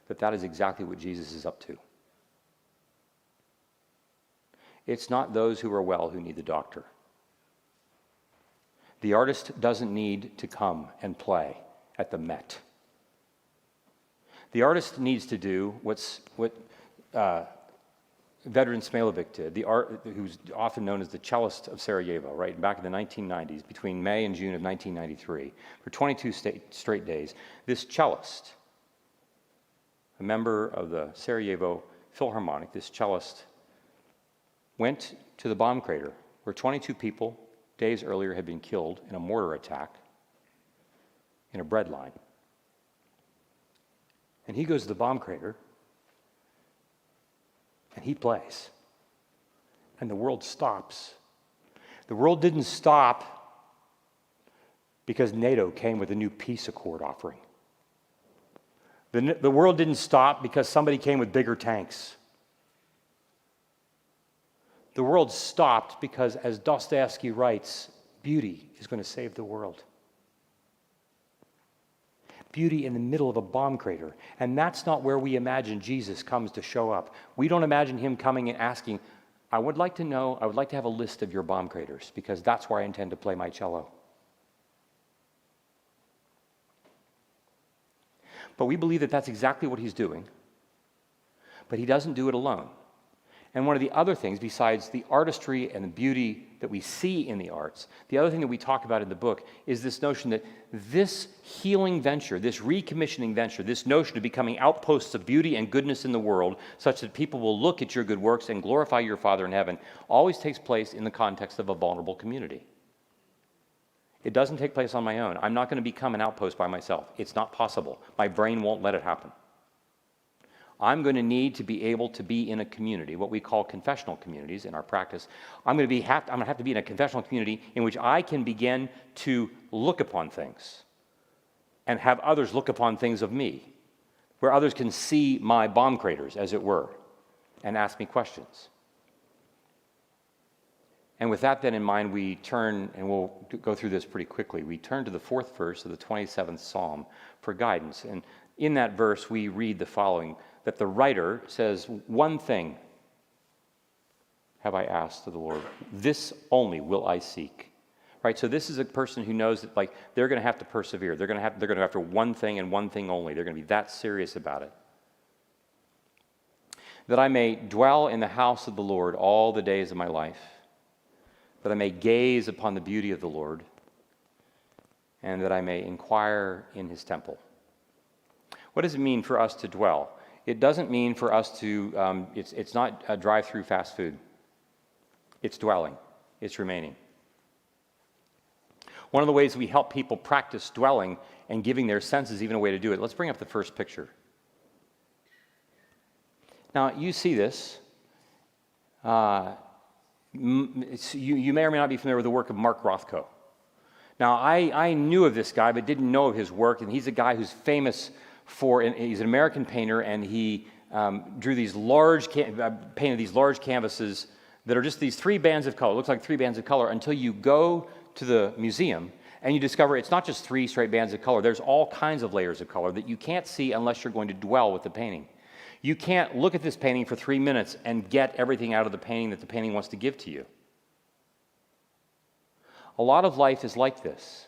that that is exactly what Jesus is up to. It's not those who are well who need the doctor. The artist doesn't need to come and play at the Met. The artist needs to do what's, what uh, Vedran Smailović did, the art, who's often known as the cellist of Sarajevo, right, back in the 1990s, between May and June of 1993, for 22 state, straight days. This cellist, a member of the Sarajevo Philharmonic, this cellist, went to the bomb crater where 22 people days earlier had been killed in a mortar attack in a bread line. And he goes to the bomb crater and he plays. And the world stops. The world didn't stop because NATO came with a new peace accord offering. The, the world didn't stop because somebody came with bigger tanks. The world stopped because, as Dostoevsky writes, beauty is going to save the world. Beauty in the middle of a bomb crater. And that's not where we imagine Jesus comes to show up. We don't imagine him coming and asking, I would like to know, I would like to have a list of your bomb craters because that's where I intend to play my cello. But we believe that that's exactly what he's doing. But he doesn't do it alone. And one of the other things, besides the artistry and the beauty that we see in the arts, the other thing that we talk about in the book is this notion that this healing venture, this recommissioning venture, this notion of becoming outposts of beauty and goodness in the world, such that people will look at your good works and glorify your Father in heaven, always takes place in the context of a vulnerable community. It doesn't take place on my own. I'm not going to become an outpost by myself. It's not possible. My brain won't let it happen. I'm going to need to be able to be in a community, what we call confessional communities in our practice. I'm going to, be, have, I'm going to have to be in a confessional community in which I can begin to look upon things and have others look upon things of me, where others can see my bomb craters, as it were, and ask me questions. And with that then in mind, we turn, and we'll go through this pretty quickly. We turn to the fourth verse of the 27th Psalm for guidance. And in that verse, we read the following that the writer says, One thing have I asked of the Lord, this only will I seek. Right? So this is a person who knows that like they're going to have to persevere. They're going to have they're going to have to one thing and one thing only. They're going to be that serious about it. That I may dwell in the house of the Lord all the days of my life. That I may gaze upon the beauty of the Lord and that I may inquire in his temple. What does it mean for us to dwell? It doesn't mean for us to, um, it's, it's not a drive through fast food. It's dwelling, it's remaining. One of the ways we help people practice dwelling and giving their senses even a way to do it, let's bring up the first picture. Now, you see this. Uh, you, you may or may not be familiar with the work of Mark Rothko. Now, I, I knew of this guy, but didn't know of his work, and he's a guy who's famous for, he's an American painter, and he um, drew these large, uh, painted these large canvases that are just these three bands of color. It looks like three bands of color until you go to the museum and you discover it's not just three straight bands of color. There's all kinds of layers of color that you can't see unless you're going to dwell with the painting. You can't look at this painting for three minutes and get everything out of the painting that the painting wants to give to you. A lot of life is like this.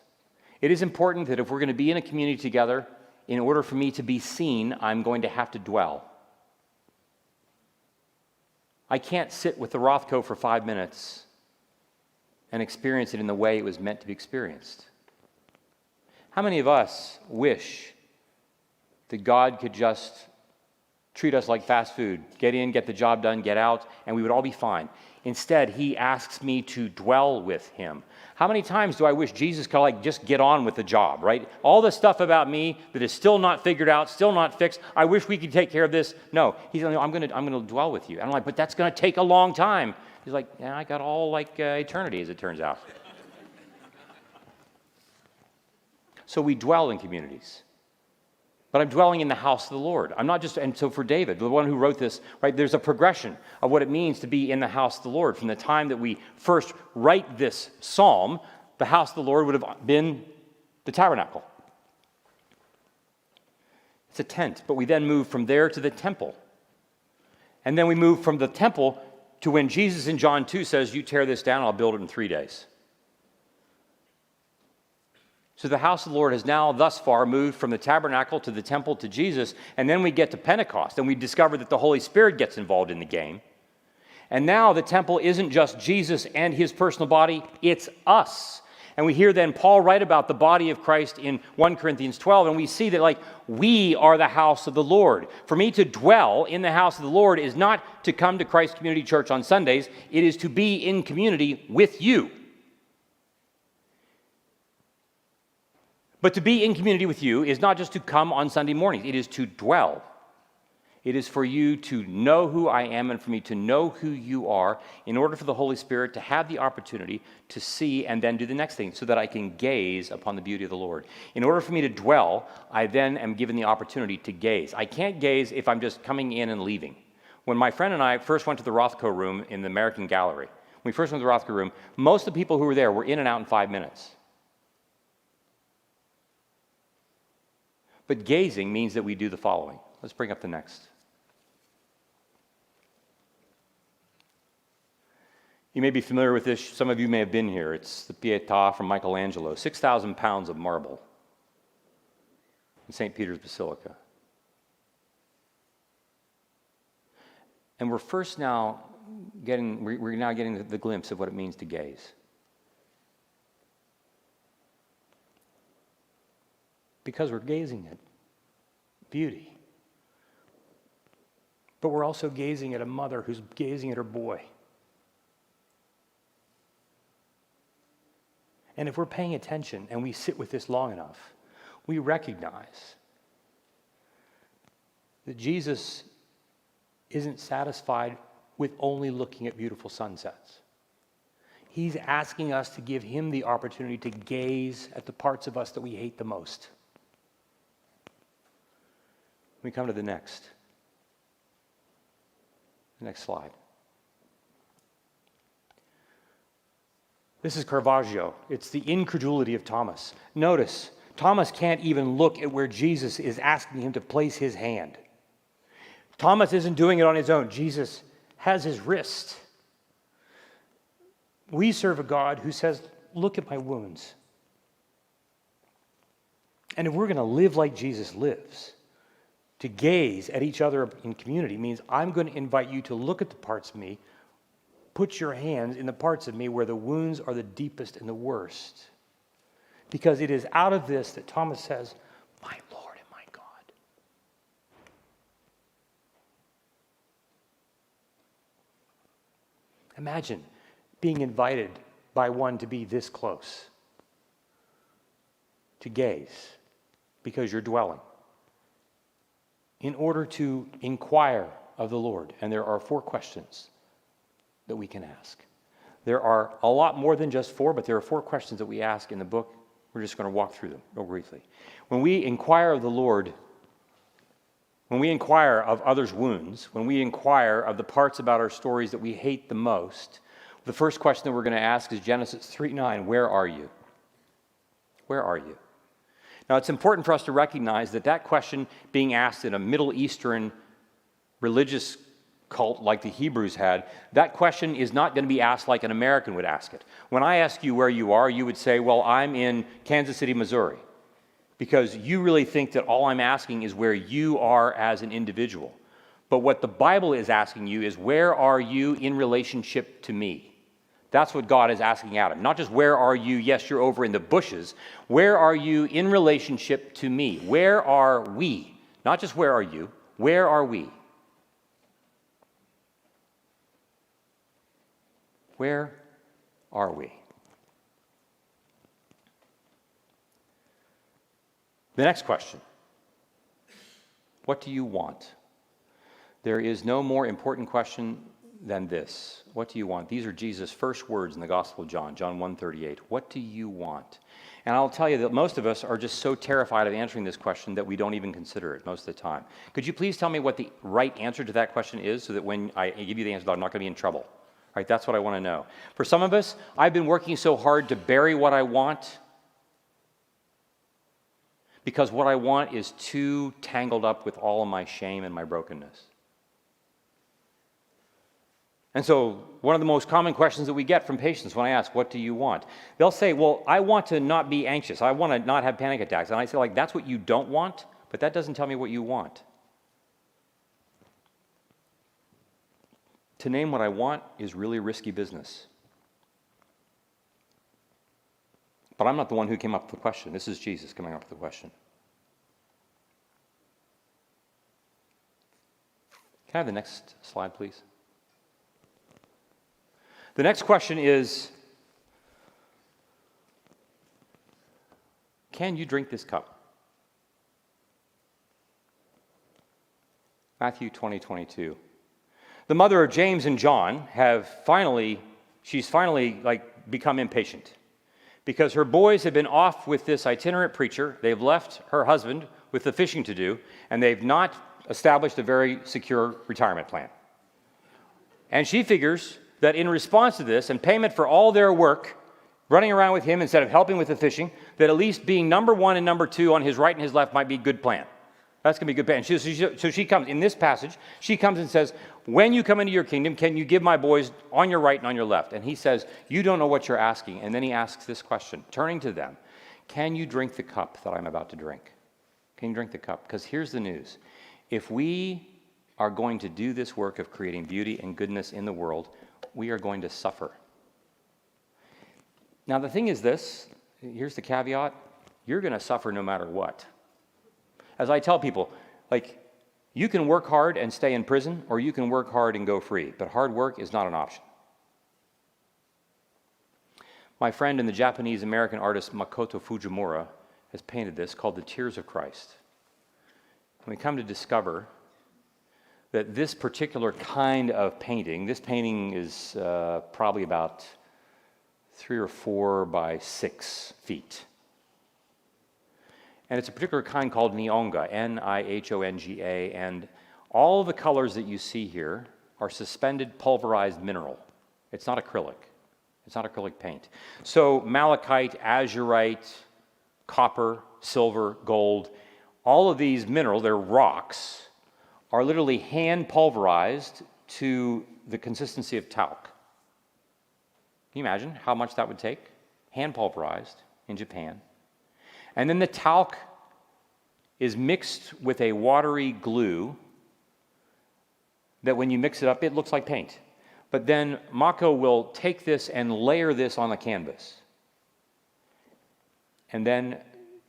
It is important that if we're going to be in a community together, in order for me to be seen, I'm going to have to dwell. I can't sit with the Rothko for five minutes and experience it in the way it was meant to be experienced. How many of us wish that God could just treat us like fast food get in, get the job done, get out, and we would all be fine? Instead, He asks me to dwell with Him. How many times do I wish Jesus could like just get on with the job, right? All the stuff about me that is still not figured out, still not fixed. I wish we could take care of this. No, he's like, I'm to I'm to dwell with you. And I'm like, but that's to take a long time. He's like, yeah, I got all like uh, eternity, as it turns out. so we dwell in communities but I'm dwelling in the house of the Lord. I'm not just, and so for David, the one who wrote this, right, there's a progression of what it means to be in the house of the Lord. From the time that we first write this psalm, the house of the Lord would have been the tabernacle. It's a tent, but we then move from there to the temple. And then we move from the temple to when Jesus in John 2 says, You tear this down, I'll build it in three days. So the house of the Lord has now thus far moved from the tabernacle to the temple to Jesus, and then we get to Pentecost, and we discover that the Holy Spirit gets involved in the game. And now the temple isn't just Jesus and his personal body, it's us. And we hear then Paul write about the body of Christ in 1 Corinthians 12, and we see that, like, we are the house of the Lord. For me to dwell in the house of the Lord is not to come to Christ Community Church on Sundays, it is to be in community with you. But to be in community with you is not just to come on Sunday mornings, it is to dwell it is for you to know who I am and for me to know who you are in order for the Holy Spirit to have the opportunity to see and then do the next thing so that I can gaze upon the beauty of the Lord. In order for me to dwell, I then am given the opportunity to gaze. I can't gaze if I'm just coming in and leaving. When my friend and I first went to the Rothko room in the American Gallery, when we first went to the Rothko room, most of the people who were there were in and out in five minutes. But gazing means that we do the following. Let's bring up the next. You may be familiar with this. Some of you may have been here. It's the Pietà from Michelangelo 6,000 pounds of marble in St. Peter's Basilica. And we're first now getting, we're now getting the glimpse of what it means to gaze. Because we're gazing at beauty. But we're also gazing at a mother who's gazing at her boy. And if we're paying attention and we sit with this long enough, we recognize that Jesus isn't satisfied with only looking at beautiful sunsets. He's asking us to give him the opportunity to gaze at the parts of us that we hate the most. We come to the next. The next slide. This is Caravaggio. It's the incredulity of Thomas. Notice, Thomas can't even look at where Jesus is asking him to place his hand. Thomas isn't doing it on his own. Jesus has his wrist. We serve a God who says, Look at my wounds. And if we're going to live like Jesus lives, to gaze at each other in community means I'm going to invite you to look at the parts of me Put your hands in the parts of me where the wounds are the deepest and the worst. Because it is out of this that Thomas says, My Lord and my God. Imagine being invited by one to be this close, to gaze, because you're dwelling, in order to inquire of the Lord. And there are four questions that we can ask. There are a lot more than just four, but there are four questions that we ask in the book. We're just going to walk through them real briefly. When we inquire of the Lord, when we inquire of others' wounds, when we inquire of the parts about our stories that we hate the most, the first question that we're going to ask is Genesis 3 9, where are you? Where are you? Now, it's important for us to recognize that that question being asked in a Middle Eastern religious cult like the Hebrews had, that question is not going to be asked like an American would ask it. When I ask you where you are, you would say, Well, I'm in Kansas City, Missouri. Because you really think that all I'm asking is where you are as an individual. But what the Bible is asking you is, Where are you in relationship to me? That's what God is asking Adam. Not just where are you, yes, you're over in the bushes. Where are you in relationship to me? Where are we? Not just where are you, where are we? Where are we? The next question What do you want? There is no more important question than this. What do you want? These are Jesus' first words in the Gospel of John, John 1:38. What do you want? And I'll tell you that most of us are just so terrified of answering this question that we don't even consider it most of the time. Could you please tell me what the right answer to that question is so that when I give you the answer, I'm not going to be in trouble? Right, that's what I want to know. For some of us, I've been working so hard to bury what I want because what I want is too tangled up with all of my shame and my brokenness. And so, one of the most common questions that we get from patients when I ask, What do you want? They'll say, Well, I want to not be anxious. I want to not have panic attacks. And I say, like, That's what you don't want, but that doesn't tell me what you want. To name what I want is really risky business. But I'm not the one who came up with the question. This is Jesus coming up with the question. Can I have the next slide, please? The next question is Can you drink this cup? Matthew 20, 22. The mother of James and John have finally, she's finally like become impatient because her boys have been off with this itinerant preacher. They've left her husband with the fishing to do, and they've not established a very secure retirement plan. And she figures that in response to this and payment for all their work, running around with him instead of helping with the fishing, that at least being number one and number two on his right and his left might be a good plan. That's going to be a good plan. She, she, so she comes, in this passage, she comes and says, When you come into your kingdom, can you give my boys on your right and on your left? And he says, You don't know what you're asking. And then he asks this question, turning to them Can you drink the cup that I'm about to drink? Can you drink the cup? Because here's the news if we are going to do this work of creating beauty and goodness in the world, we are going to suffer. Now, the thing is this here's the caveat you're going to suffer no matter what. As I tell people, like, you can work hard and stay in prison, or you can work hard and go free, but hard work is not an option. My friend and the Japanese American artist Makoto Fujimura has painted this called The Tears of Christ. And we come to discover that this particular kind of painting, this painting is uh, probably about three or four by six feet. And it's a particular kind called Nihonga, N I H O N G A. And all the colors that you see here are suspended pulverized mineral. It's not acrylic. It's not acrylic paint. So malachite, azurite, copper, silver, gold, all of these minerals, they're rocks, are literally hand pulverized to the consistency of talc. Can you imagine how much that would take? Hand pulverized in Japan. And then the talc is mixed with a watery glue that when you mix it up, it looks like paint. But then Mako will take this and layer this on the canvas. And then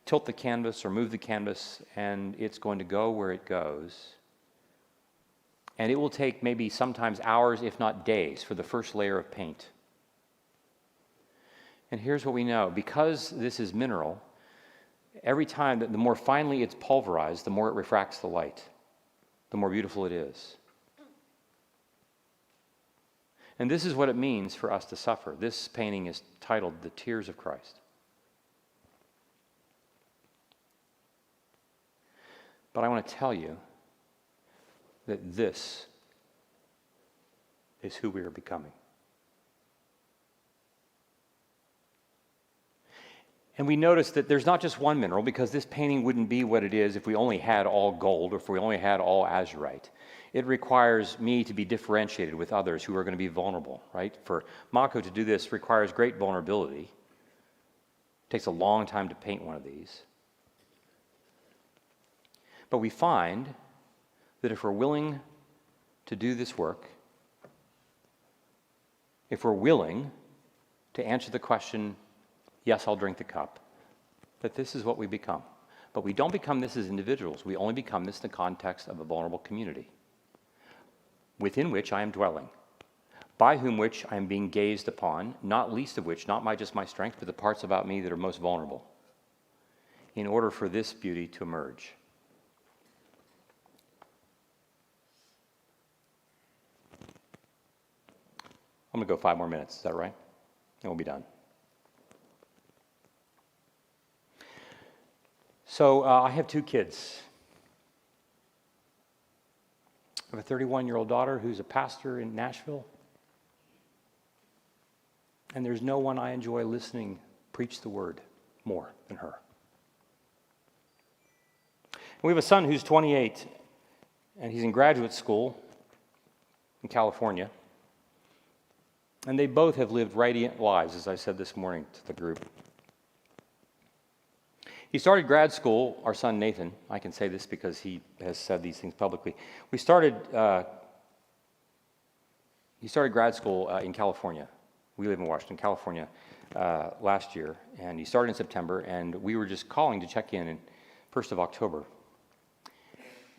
tilt the canvas or move the canvas, and it's going to go where it goes. And it will take maybe sometimes hours, if not days, for the first layer of paint. And here's what we know because this is mineral, every time that the more finely it's pulverized, the more it refracts the light, the more beautiful it is. And this is what it means for us to suffer. This painting is titled The Tears of Christ. But I want to tell you that this is who we are becoming. And we notice that there's not just one mineral because this painting wouldn't be what it is if we only had all gold or if we only had all azurite. It requires me to be differentiated with others who are going to be vulnerable, right? For Mako to do this requires great vulnerability. It takes a long time to paint one of these. But we find that if we're willing to do this work, if we're willing to answer the question, yes, I'll drink the cup, that this is what we become. But we don't become this as individuals. We only become this in the context of a vulnerable community within which I am dwelling, by whom which I am being gazed upon, not least of which, not my, just my strength, but the parts about me that are most vulnerable, in order for this beauty to emerge. I'm going to go five more minutes. Is that right? And we'll be done. So uh, I have two kids. I have a 31 year old daughter who's a pastor in Nashville. And there's no one I enjoy listening preach the word more than her. And we have a son who's 28, and he's in graduate school in California. And they both have lived radiant lives, as I said this morning to the group. He started grad school, our son Nathan. I can say this because he has said these things publicly. We started, uh, he started grad school uh, in California. We live in Washington, California, uh, last year. And he started in September, and we were just calling to check in in 1st of October.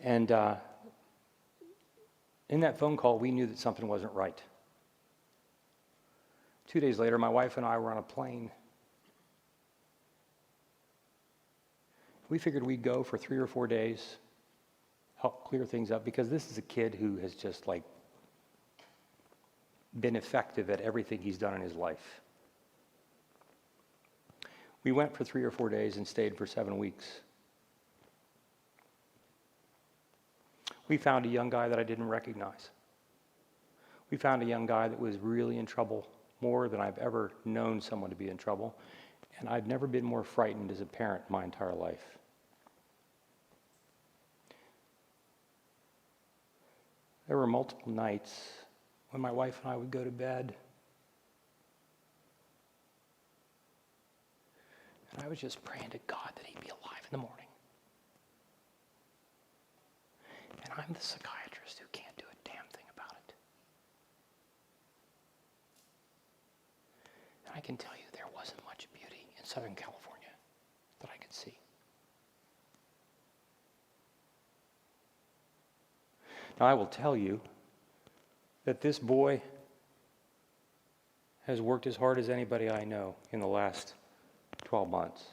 And uh, in that phone call, we knew that something wasn't right. Two days later, my wife and I were on a plane. We figured we'd go for three or four days, help clear things up, because this is a kid who has just like been effective at everything he's done in his life. We went for three or four days and stayed for seven weeks. We found a young guy that I didn't recognize. We found a young guy that was really in trouble more than I've ever known someone to be in trouble. And I've never been more frightened as a parent my entire life. There were multiple nights when my wife and I would go to bed. And I was just praying to God that he'd be alive in the morning. And I'm the psychiatrist who can't do a damn thing about it. And I can tell you there wasn't much beauty in Southern California that I could see. Now, I will tell you that this boy has worked as hard as anybody I know in the last 12 months.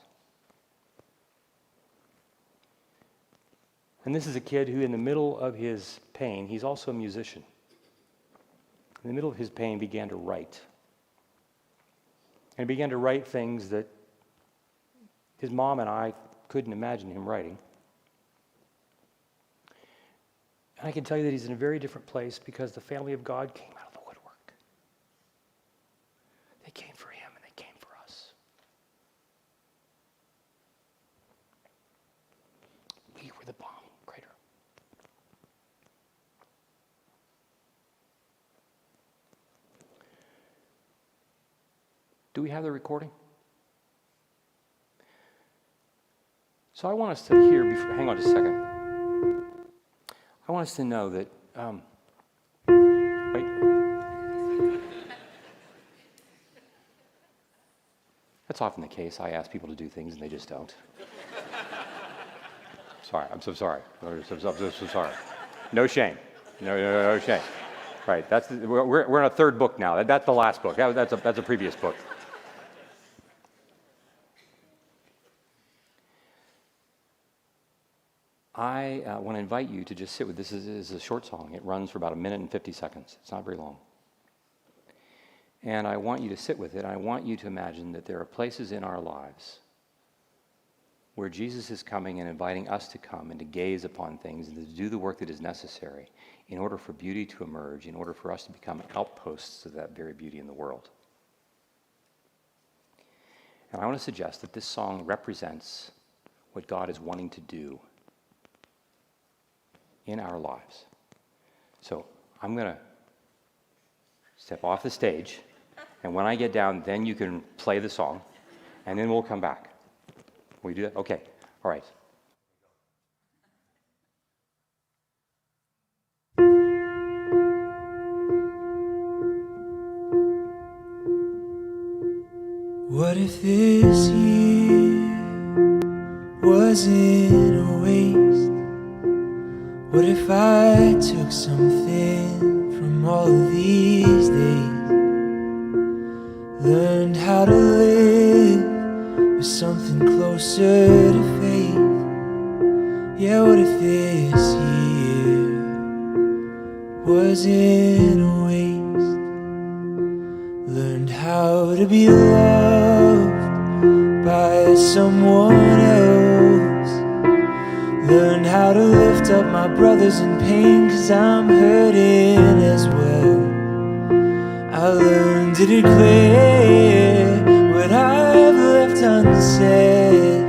And this is a kid who, in the middle of his pain, he's also a musician. In the middle of his pain, began to write. And he began to write things that his mom and I couldn't imagine him writing. And I can tell you that he's in a very different place because the family of God came out of the woodwork. They came for him and they came for us. We were the bomb crater. Do we have the recording? So I want us to hear, before, hang on just a second. I want us to know that, um, wait. That's often the case. I ask people to do things and they just don't. sorry, I'm so sorry. I'm so, so, so sorry. No shame. No, no, no shame. Right, that's the, we're, we're in a third book now. That, that's the last book. That, that's, a, that's a previous book. I uh, want to invite you to just sit with this. Is, is a short song. It runs for about a minute and 50 seconds. It's not very long. And I want you to sit with it. I want you to imagine that there are places in our lives where Jesus is coming and inviting us to come and to gaze upon things and to do the work that is necessary in order for beauty to emerge, in order for us to become outposts of that very beauty in the world. And I want to suggest that this song represents what God is wanting to do in our lives. So I'm going to step off the stage, and when I get down, then you can play the song, and then we'll come back. We do that? Okay. All right. What if this year wasn't a waste? What if I took something from all of these days? Learned how to live with something closer to faith. Yeah, what if this year wasn't a waste? Learned how to be loved by someone else. Learned how to up my brothers in pain, cause I'm hurting as well. I learned to declare what I've left unsaid.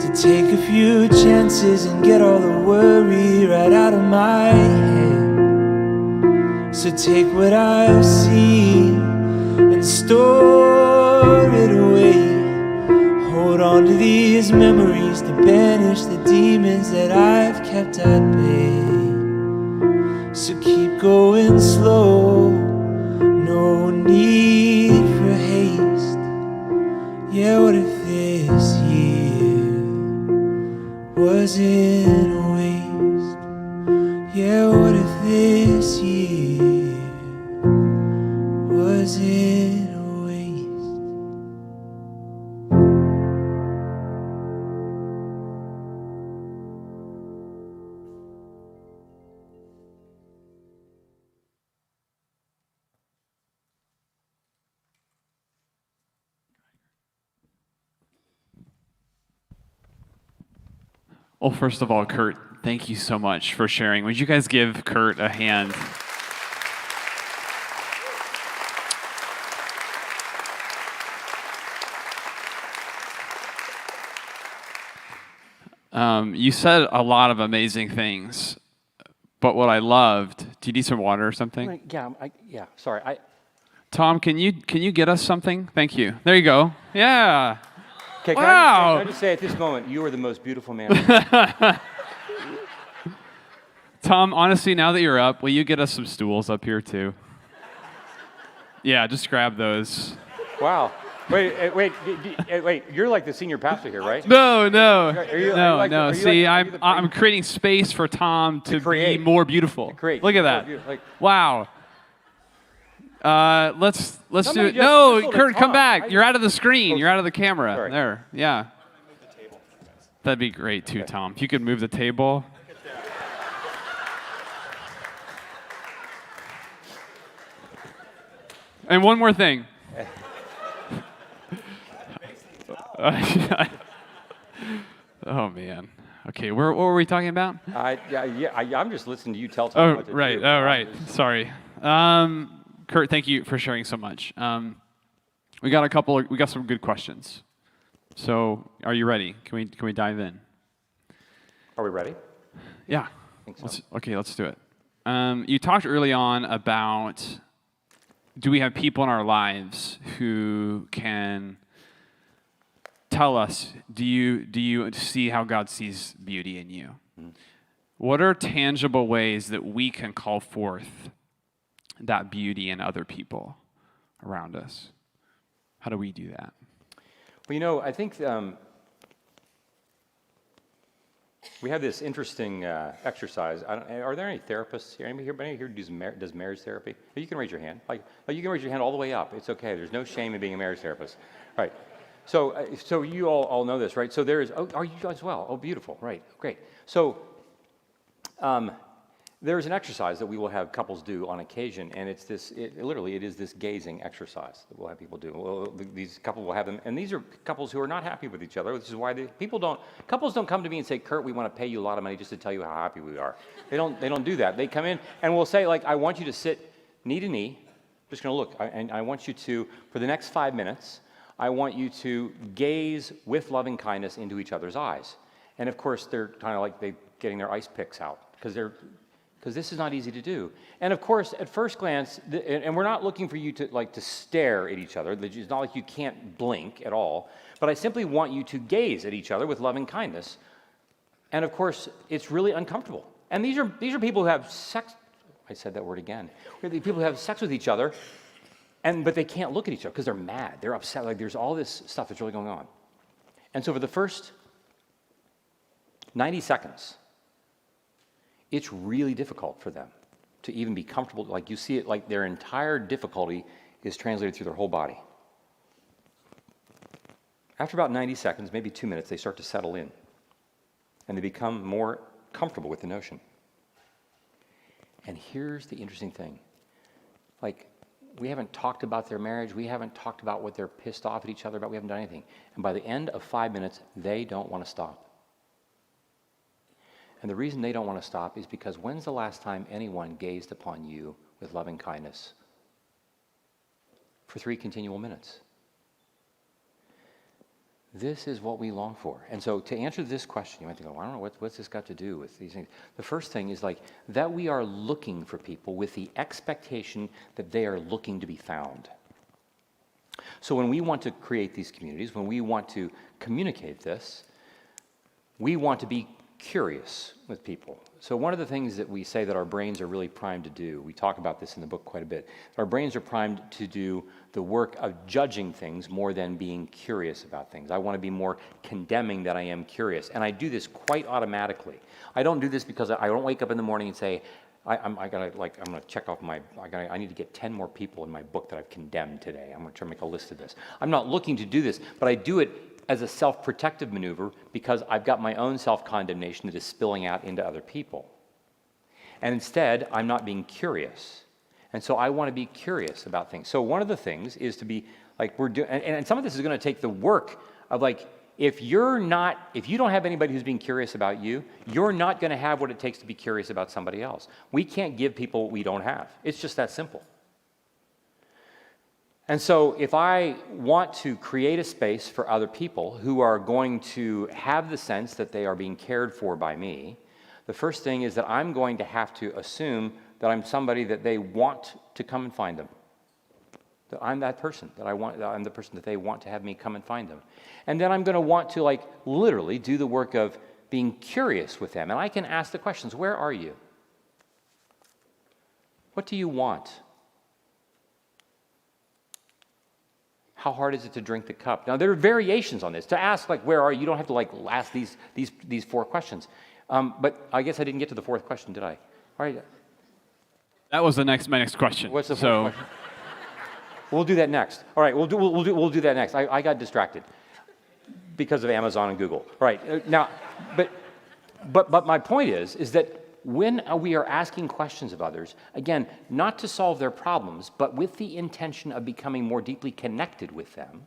To take a few chances and get all the worry right out of my head. So take what I've seen and store. Hold on to these memories to banish the demons that I've kept at bay. So keep going slow, no need for haste. Yeah, what if this year wasn't a Well, first of all, Curt, thank you so much for sharing. Would you guys give Curt a hand? Um, you said a lot of amazing things, but what I loved. Do you need some water or something? Yeah, I, yeah. Sorry, I. Tom, can you can you get us something? Thank you. There you go. Yeah. Okay, can, I just, Wow. can I just say at this moment, you are the most beautiful man. Tom, honestly, now that you're up, will you get us some stools up here too? Yeah, just grab those. wow. Wait, eh, wait, eh, wait. You're like the senior pastor here, right? No, no, Are you- no, like- no. See, like- I'm I'm creating space for Tom to, create. be more beautiful. create. Look at that. like- wow. Uh, let's let's do it. just No, whistled at Curt, come Tom. back. You're out of the screen. You're out of the camera. Sorry. There. Yeah. That'd be great too, Tom. If you could move the table. And one more thing. oh man. Okay, where, what were we talking about? I, yeah, yeah, I, I'm just listening to you tell Tom Oh, what to right. do. Oh, right. Sorry. Um, Curt, thank you for sharing so much. Um, we got a couple. Of, we got some good questions. So, are you ready? Can we can we dive in? Are we ready? Yeah. so. Let's, okay, let's do it. Um, you talked early on about do we have people in our lives who can tell us do you do you see how God sees beauty in you? What are tangible ways that we can call forth that beauty in other people around us? How do we do that? Well, you know, I think um, we have this interesting uh, exercise. Are there any therapists here? Anybody here, anybody here does, mar- does marriage therapy? Oh, You can raise your hand. Like, oh, you can raise your hand all the way up. It's okay. There's no shame in being a marriage therapist. Right. So, uh, so you all, all know this, right? So there is. Oh, are you as well? Oh, beautiful. Right. Great. So, um, there's an exercise that we will have couples do on occasion, and it's this. It, literally, it is this gazing exercise that we'll have people do. Well, th- these couples will have them, and these are couples who are not happy with each other, which is why they, people don't. Couples don't come to me and say, "Curt, we want to pay you a lot of money just to tell you how happy we are." They don't. They don't do that. They come in and we'll say, like, "I want you to sit knee to knee." I'm Just going to look, I- and I want you to, for the next five minutes, I want you to gaze with loving kindness into each other's eyes. And of course, they're kind of like they're getting their ice picks out because they're because this is not easy to do. And of course, at first glance, th- and and we're not looking for you to like to stare at each other. It's not like you can't blink at all. But I simply want you to gaze at each other with loving kindness. And of course, it's really uncomfortable. And these are these are people who have sex. I said that word again. People who have sex with each other, and but they can't look at each other because they're mad. They're upset. Like there's all this stuff that's really going on. And so for the first 90 seconds, it's really difficult for them to even be comfortable. Like you see it, like their entire difficulty is translated through their whole body. After about 90 seconds, maybe two minutes, they start to settle in and they become more comfortable with the notion. And here's the interesting thing like, we haven't talked about their marriage, we haven't talked about what they're pissed off at each other about, we haven't done anything. And by the end of five minutes, they don't want to stop. And the reason they don't want to stop is because when's the last time anyone gazed upon you with loving kindness? For three continual minutes. This is what we long for. And so, to answer this question, you might think, well, I don't know, what, what's this got to do with these things? The first thing is like that we are looking for people with the expectation that they are looking to be found. So, when we want to create these communities, when we want to communicate this, we want to be curious with people. So, one of the things that we say that our brains are really primed to do, we talk about this in the book quite a bit, our brains are primed to do the work of judging things more than being curious about things. I want to be more condemning than I am curious. And I do this quite automatically. I don't do this because I don't wake up in the morning and say, I, I'm, I gotta like I'm gonna check off my I gotta I need to get 10 more people in my book that I've condemned today. I'm gonna try to make a list of this. I'm not looking to do this, but I do it as a self-protective maneuver because I've got my own self-condemnation that is spilling out into other people. And instead, I'm not being curious. And so I want to be curious about things. So one of the things is to be like we're doing and, and some of this is going to take the work of like if you're not if you don't have anybody who's being curious about you you're not going to have what it takes to be curious about somebody else we can't give people what we don't have it's just that simple and so if i want to create a space for other people who are going to have the sense that they are being cared for by me the first thing is that i'm going to have to assume that i'm somebody that they want to come and find them that I'm that person, that I want, that I'm the person that they want to have me come and find them. And then I'm going to want to, like, literally do the work of being curious with them. And I can ask the questions Where are you? What do you want? How hard is it to drink the cup? Now, there are variations on this. To ask, like, where are you, you don't have to, like, ask these, these, these four questions. Um, but I guess I didn't get to the fourth question, did I? All right. That was the next my next question. What's the fourth so question? We'll do that next. All right, we'll do, we'll, we'll do, we'll do that next. I, I got distracted because of Amazon and Google. All right, uh, now, but, but, but my point is, is that when uh, we are asking questions of others, again, not to solve their problems, but with the intention of becoming more deeply connected with them,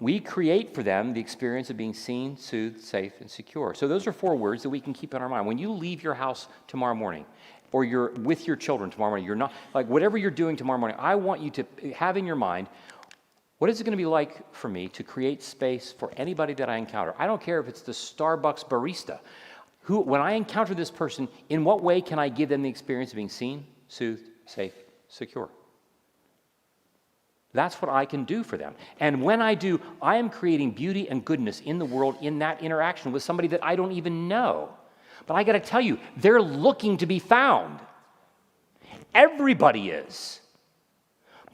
we create for them the experience of being seen, soothed, safe, and secure. So those are four words that we can keep in our mind. When you leave your house tomorrow morning, or you're with your children tomorrow morning, you're not, like whatever you're doing tomorrow morning, I want you to uh, have in your mind, what is it going to be like for me to create space for anybody that I encounter? I don't care if it's the Starbucks barista. Who, when I encounter this person, in what way can I give them the experience of being seen, soothed, safe, secure? That's what I can do for them. And when I do, I am creating beauty and goodness in the world in that interaction with somebody that I don't even know. But I got to tell you, they're looking to be found. Everybody is.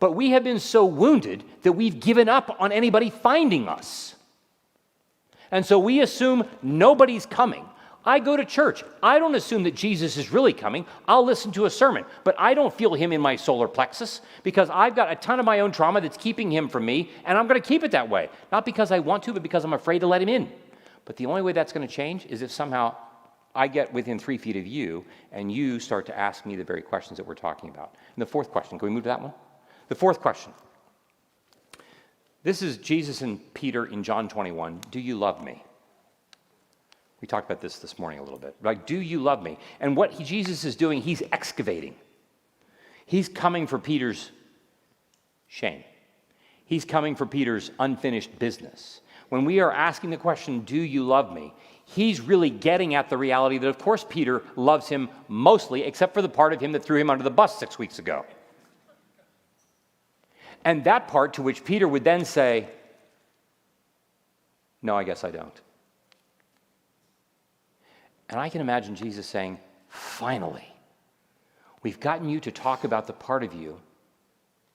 But we have been so wounded that we've given up on anybody finding us. And so we assume nobody's coming. I go to church. I don't assume that Jesus is really coming. I'll listen to a sermon, but I don't feel him in my solar plexus because I've got a ton of my own trauma that's keeping him from me, and I'm going to keep it that way. Not because I want to, but because I'm afraid to let him in. But the only way that's going to change is if somehow I get within three feet of you, and you start to ask me the very questions that we're talking about. And the fourth question, can we move to that one? The fourth question. This is Jesus and Peter in John 21. Do you love me? We talked about this this morning a little bit. Like, do you love me? And what he, Jesus is doing, he's excavating. He's coming for Peter's shame. He's coming for Peter's unfinished business. When we are asking the question, Do you love me? he's really getting at the reality that, of course, Peter loves him mostly, except for the part of him that threw him under the bus six weeks ago. And that part to which Peter would then say, No, I guess I don't. And I can imagine Jesus saying, Finally, we've gotten you to talk about the part of you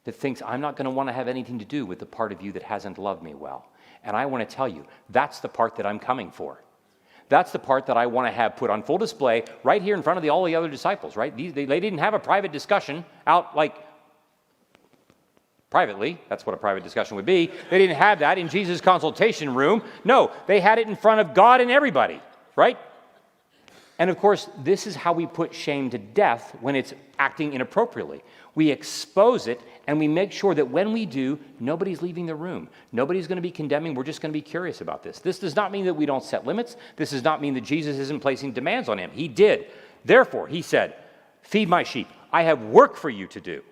that thinks I'm not going to want to have anything to do with the part of you that hasn't loved me well. And I want to tell you, that's the part that I'm coming for. That's the part that I want to have put on full display right here in front of the, all the other disciples, right? These, they, they didn't have a private discussion out like privately. That's what a private discussion would be. They didn't have that in Jesus' consultation room. No, they had it in front of God and everybody, right? And of course, this is how we put shame to death when it's acting inappropriately. We expose it and we make sure that when we do, nobody's leaving the room. Nobody's going to be condemning. We're just going to be curious about this. This does not mean that we don't set limits. This does not mean that Jesus isn't placing demands on him. He did. Therefore, he said, Feed my sheep. I have work for you to do.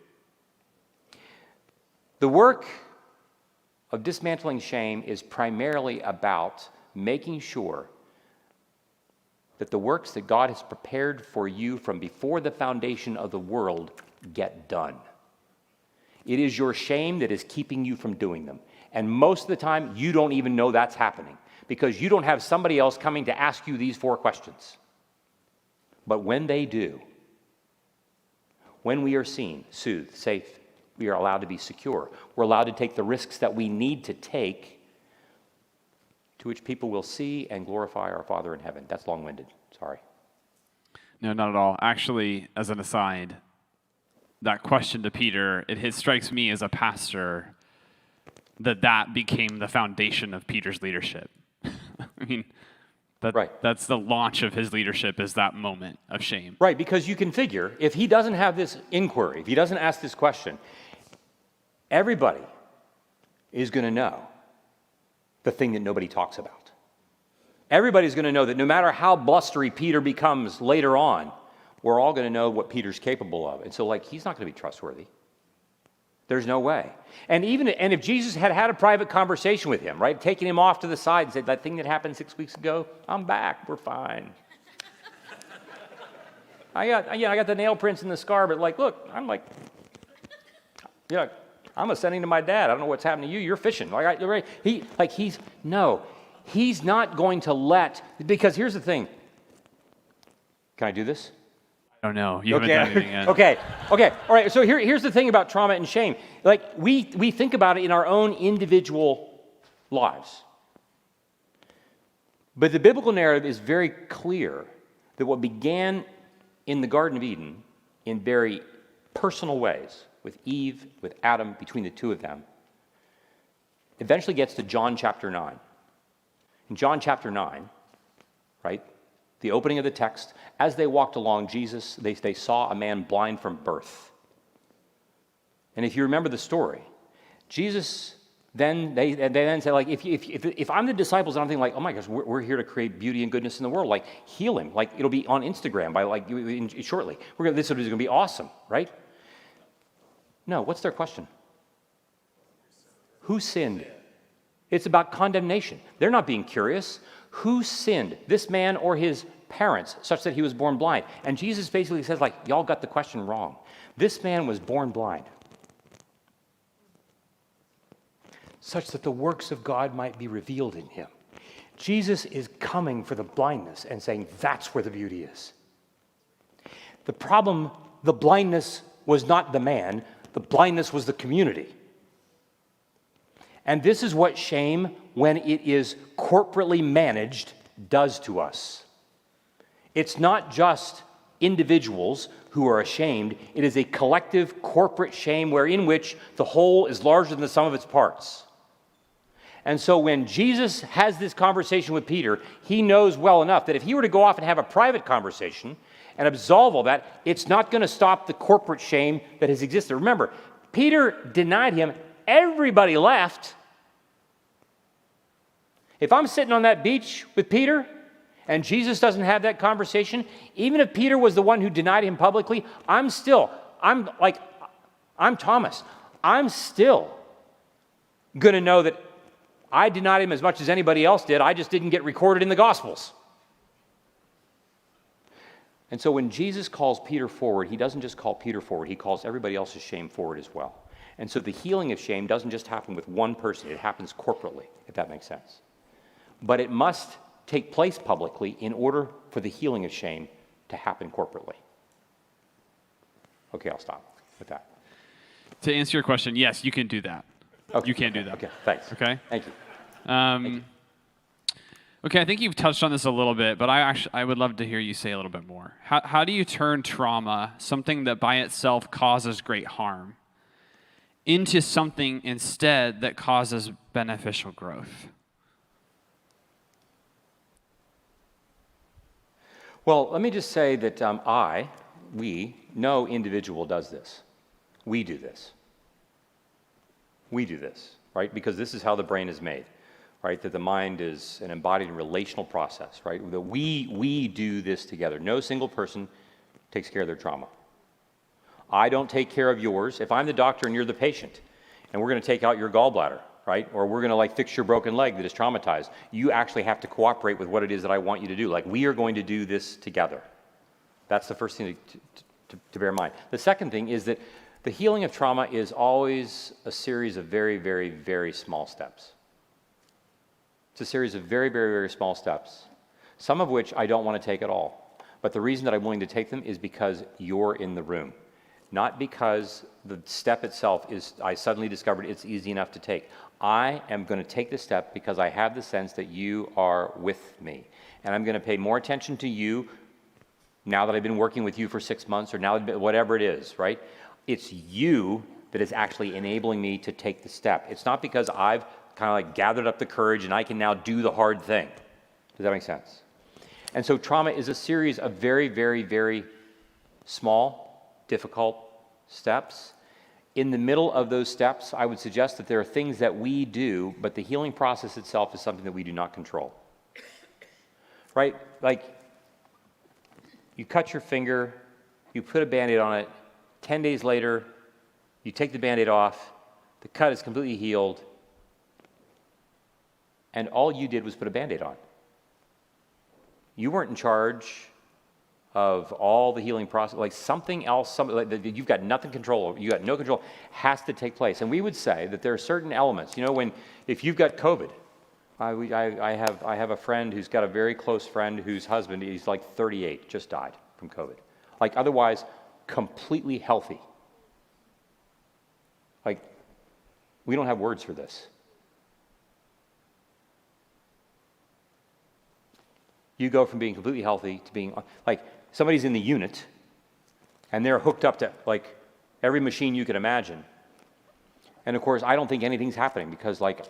The work of dismantling shame is primarily about making sure that the works that God has prepared for you from before the foundation of the world get done. It is your shame that is keeping you from doing them. And most of the time, you don't even know that's happening because you don't have somebody else coming to ask you these four questions. But when they do, when we are seen, soothed, safe, we are allowed to be secure. We're allowed to take the risks that we need to take to which people will see and glorify our Father in heaven. That's long winded. Sorry. No, not at all. Actually, as an aside, that question to Peter, it, it strikes me as a pastor that that became the foundation of Peter's leadership. I mean, that, Right. that's the launch of his leadership is that moment of shame. Right, because you can figure if he doesn't have this inquiry, if he doesn't ask this question, everybody is going to know the thing that nobody talks about. Everybody's going to know that no matter how blustery Peter becomes later on, we're all going to know what Peter's capable of. And so, like, he's not going to be trustworthy. There's no way. And even and if Jesus had had a private conversation with him, right, taking him off to the side and said, "That thing that happened six weeks ago, I'm back. We're fine." I got, yeah, I got the nail prints and the scar, but like, look, I'm like, yeah, I'm ascending to my dad. I don't know what's happening to you. You're fishing. Like, I, right. He, like, he's no, he's not going to let because here's the thing. Can I do this? I don't know. You haven't done anything yet. okay. Okay. All right. So here, here's the thing about trauma and shame. Like we we think about it in our own individual lives. But the biblical narrative is very clear that what began in the Garden of Eden in very personal ways with Eve, with Adam, between the two of them, eventually gets to John chapter 9. In John chapter 9, right, the opening of the text, as they walked along, Jesus, they, they saw a man blind from birth. And if you remember the story, Jesus then they, they then say like if, if, if, if i'm the disciples and i'm thinking like oh my gosh we're, we're here to create beauty and goodness in the world like heal him like it'll be on instagram by like in, shortly we're gonna, this is going to be awesome right no what's their question? Who sinned? It's about condemnation. They're not being curious. Who sinned? This man or his parents such that he was born blind. And jesus basically says like y'all got the question wrong. This man was born blind such that the works of God might be revealed in him. Jesus is coming for the blindness and saying, that's where the beauty is. The problem, the blindness was not the man, the blindness was the community. And this is what shame, when it is corporately managed, does to us. It's not just individuals who are ashamed, it is a collective corporate shame wherein which the whole is larger than the sum of its parts. And so when Jesus has this conversation with Peter, he knows well enough that if he were to go off and have a private conversation and absolve all that, it's not going to stop the corporate shame that has existed. Remember, Peter denied him, everybody left. If I'm sitting on that beach with Peter and Jesus doesn't have that conversation, even if Peter was the one who denied him publicly, I'm still, I'm like, I'm Thomas. I'm still going to know that I denied him as much as anybody else did. I just didn't get recorded in the Gospels. And so when Jesus calls Peter forward, he doesn't just call Peter forward, he calls everybody else's shame forward as well. And so the healing of shame doesn't just happen with one person, it happens corporately, if that makes sense. But it must take place publicly in order for the healing of shame to happen corporately. Okay, I'll stop with that. To answer your question, yes, you can do that. Okay. You can do that. Okay, thanks. Okay. Thank you. Um, okay, I think you've touched on this a little bit, but I actually I would love to hear you say a little bit more. How how do you turn trauma, something that by itself causes great harm, into something instead that causes beneficial growth? Well, let me just say that um, I, we, no individual does this. We do this. We do this, right? Because this is how the brain is made, right? That the mind is an embodied relational process, right? That we, we do this together. No single person takes care of their trauma. I don't take care of yours. If I'm the doctor and you're the patient, and we're going to take out your gallbladder, right? Or we're going to like fix your broken leg that is traumatized. You actually have to cooperate with what it is that I want you to do. Like, we are going to do this together. That's the first thing to, to, to bear in mind. The second thing is that the healing of trauma is always a series of very, very, very small steps. It's a series of very, very, very small steps, some of which I don't want to take at all. But the reason that I'm willing to take them is because you're in the room, not because the step itself is, I suddenly discovered it's easy enough to take. I am going to take the step because I have the sense that you are with me. And I'm going to pay more attention to you now that I've been working with you for six months or now whatever it is, right? It's you that is actually enabling me to take the step. It's not because I've kind of like gathered up the courage and I can now do the hard thing. Does that make sense? And so trauma is a series of very, very, very small, difficult steps. In the middle of those steps, I would suggest that there are things that we do, but the healing process itself is something that we do not control. Right? Like, you cut your finger, you put a band aid on it, 10 days later, you take the band aid off, the cut is completely healed, and all you did was put a band aid on. You weren't in charge of all the healing process. Like something else, something like you've got nothing control over, you got no control, has to take place. And we would say that there are certain elements. You know, when if you've got COVID, I, I, I, have, I have a friend who's got a very close friend whose husband, he's like 38, just died from COVID. Like otherwise, completely healthy. Like, we don't have words for this. You go from being completely healthy to being like somebody's in the unit and they're hooked up to like every machine you can imagine. And of course, I don't think anything's happening because like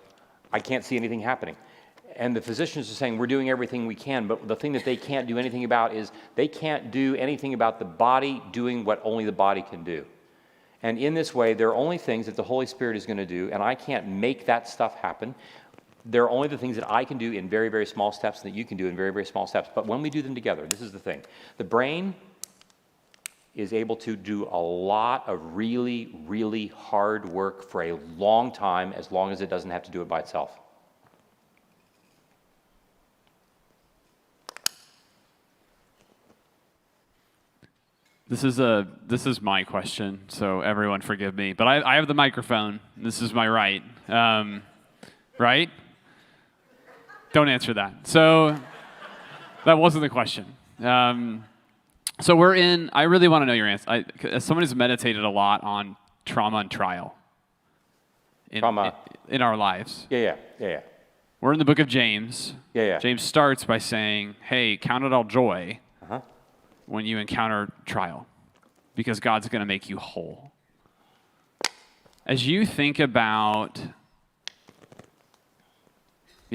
I can't see anything happening. And the physicians are saying we're doing everything we can, but the thing that they can't do anything about is they can't do anything about the body doing what only the body can do. And in this way, there are only things that the Holy Spirit is going to do, and I can't make that stuff happen. There are only the things that I can do in very, very small steps and that you can do in very, very small steps. But when we do them together, this is the thing the brain is able to do a lot of really, really hard work for a long time as long as it doesn't have to do it by itself. This is a this is my question, so everyone forgive me. But I, I have the microphone. This is my right, um, right? Don't answer that. So that wasn't the question. Um, so we're in. I really want to know your answer. I, as someone who's meditated a lot on trauma and trial in, Trauma. in, in our lives, Yeah, yeah, yeah, yeah. we're in the book of James. Yeah, yeah. James starts by saying, "Hey, count it all joy." Uh-huh. when you encounter trial because God's going to make you whole. As you think about,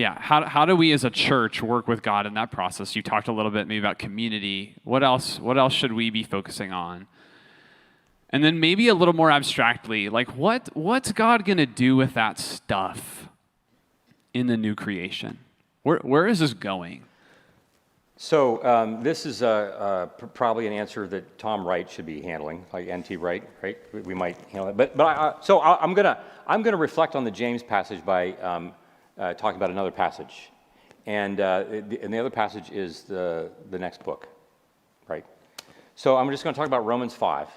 yeah, how, how do we as a church work with God in that process? You talked a little bit maybe about community. What else, what else should we be focusing on? And then maybe a little more abstractly, like what, what's God going to do with that stuff in the new creation? Where, where is this going? So um, this is uh, pr- probably an answer that Tom Wright should be handling, like NT Wright, right? We, might handle it. But, but I, so I, I'm gonna I'm gonna reflect on the James passage by um, uh, talking about another passage, and uh, the, and the other passage is the the next book, right? So I'm just going to talk about Romans five,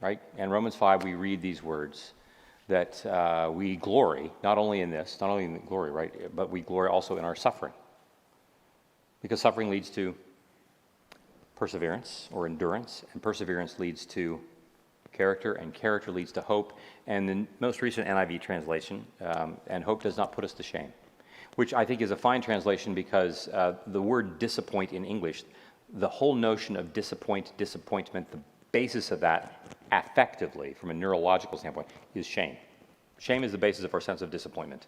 right? And Romans five, we read these words that uh, we glory not only in this, not only in glory, right, but we glory also in our suffering. Because suffering leads to perseverance or endurance, and perseverance leads to character, and character leads to hope. And the most recent NIV translation, um, and hope does not put us to shame, which I think is a fine translation because uh, the word disappoint in English, the whole notion of disappoint, disappointment, the basis of that affectively, from a neurological standpoint, is shame. Shame is the basis of our sense of disappointment.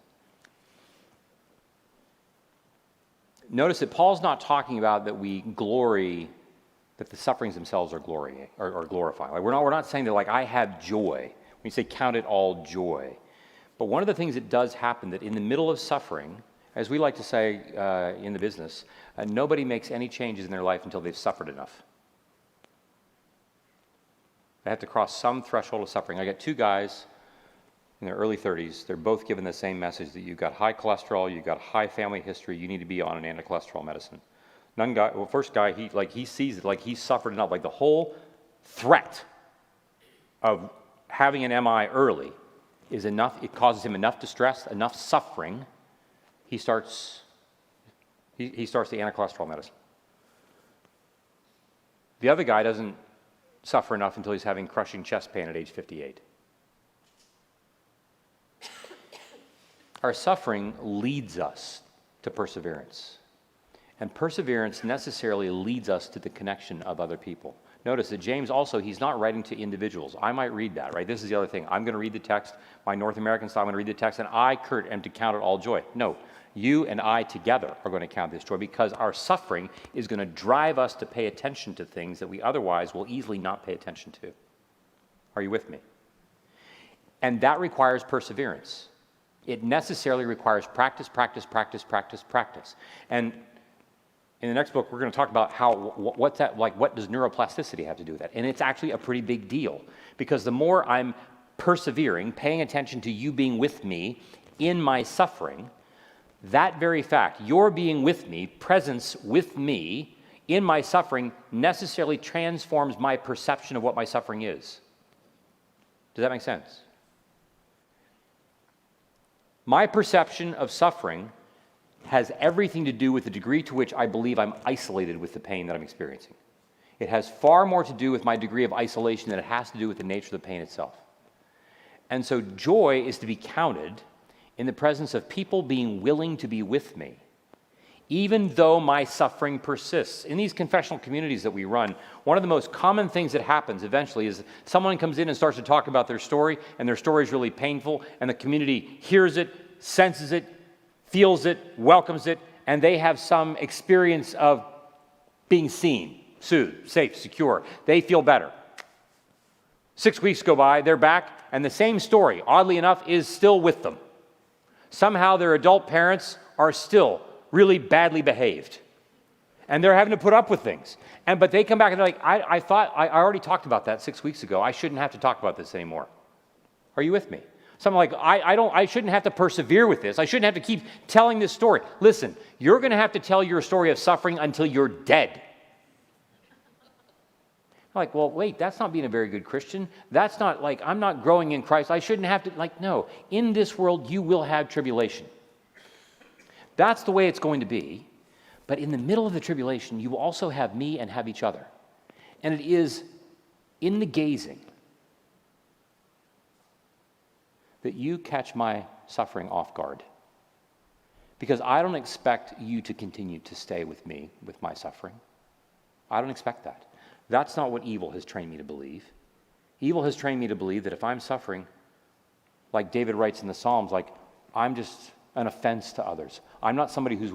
Notice that Paul's not talking about that we glory, that the sufferings themselves are glory are, are glorifying. Like we're not we're not saying that like I have joy. When you say count it all joy, but one of the things that does happen that in the middle of suffering, as we like to say uh, in the business, uh, nobody makes any changes in their life until they've suffered enough. They have to cross some threshold of suffering. I got two guys in their early 30s. They're both given the same message that you've got high cholesterol, you've got high family history, you need to be on an anti-cholesterol medicine. None guy, well, first guy, he like he sees it like he suffered enough, like the whole threat of having an MI early is enough. It causes him enough distress, enough suffering. He starts. He, he starts the anti-cholesterol medicine. The other guy doesn't suffer enough until he's having crushing chest pain at age 58. Our suffering leads us to perseverance. And perseverance necessarily leads us to the connection of other people. Notice that James also, he's not writing to individuals. I might read that, right? This is the other thing. I'm going to read the text, my North American style, I'm going to read the text, and I, Curt, am to count it all joy. No, you and I together are going to count this joy because our suffering is going to drive us to pay attention to things that we otherwise will easily not pay attention to. Are you with me? And that requires perseverance. It necessarily requires practice, practice, practice, practice, practice. And in the next book, we're going to talk about how what's that like. What does neuroplasticity have to do with that? And it's actually a pretty big deal because the more I'm persevering, paying attention to you being with me in my suffering, that very fact, your being with me, presence with me in my suffering, necessarily transforms my perception of what my suffering is. Does that make sense? My perception of suffering has everything to do with the degree to which I believe I'm isolated with the pain that I'm experiencing. It has far more to do with my degree of isolation than it has to do with the nature of the pain itself. And so joy is to be counted in the presence of people being willing to be with me, even though my suffering persists. In these confessional communities that we run, one of the most common things that happens eventually is someone comes in and starts to talk about their story, and their story is really painful, and the community hears it, senses it, feels it, welcomes it, and they have some experience of being seen, soothed, safe, secure. They feel better. Six weeks go by, they're back, and the same story, oddly enough, is still with them. Somehow their adult parents are still really badly behaved. And they're having to put up with things. And but they come back and they're like, I, I thought I already talked about that six weeks ago. I shouldn't have to talk about this anymore. Are you with me? Something like, I, I, don't, I shouldn't have to persevere with this. I shouldn't have to keep telling this story. Listen, you're going to have to tell your story of suffering until you're dead. I'm like, well, wait, that's not being a very good Christian. That's not like, I'm not growing in Christ. I shouldn't have to, like, no. In this world, you will have tribulation. That's the way it's going to be. But in the middle of the tribulation, you will also have me and have each other. And it is in the gazing that you catch my suffering off guard. Because I don't expect you to continue to stay with me with my suffering. I don't expect that. That's not what evil has trained me to believe. Evil has trained me to believe that if I'm suffering, like David writes in the Psalms, like I'm just an offense to others. I'm not somebody who's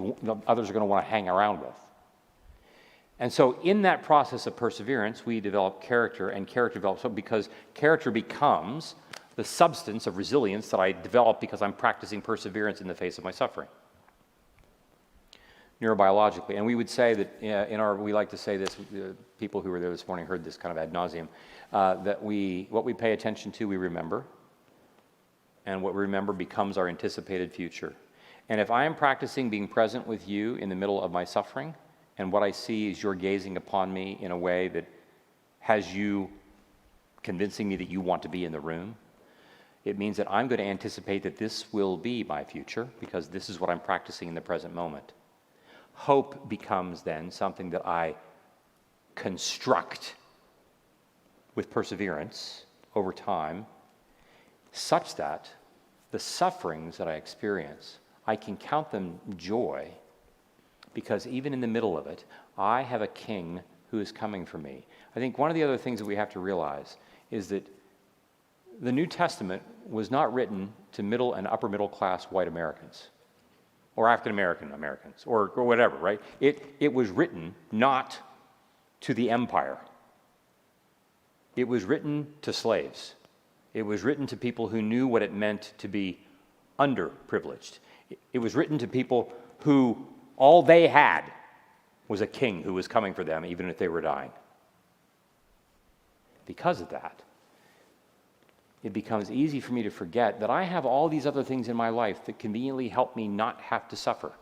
others are going to want to hang around with. And so, in that process of perseverance, we develop character, and character develops because character becomes the substance of resilience that I develop because I'm practicing perseverance in the face of my suffering. Neurobiologically, and we would say that in our, we like to say this, uh, people who were there this morning heard this kind of ad nauseum, uh, that we, what we pay attention to, we remember, and what we remember becomes our anticipated future. And if I am practicing being present with you in the middle of my suffering, and what I see is you're gazing upon me in a way that has you convincing me that you want to be in the room, it means that I'm going to anticipate that this will be my future because this is what I'm practicing in the present moment. Hope becomes then something that I construct with perseverance over time, such that the sufferings that I experience, I can count them joy because even in the middle of it, I have a king who is coming for me. I think one of the other things that we have to realize is that the New Testament was not written to middle and upper middle class white Americans or African American Americans or, or whatever, right? It, it was written not to the empire, it was written to slaves. It was written to people who knew what it meant to be underprivileged. It was written to people who all they had was a king who was coming for them, even if they were dying. Because of that, it becomes easy for me to forget that I have all these other things in my life that conveniently help me not have to suffer.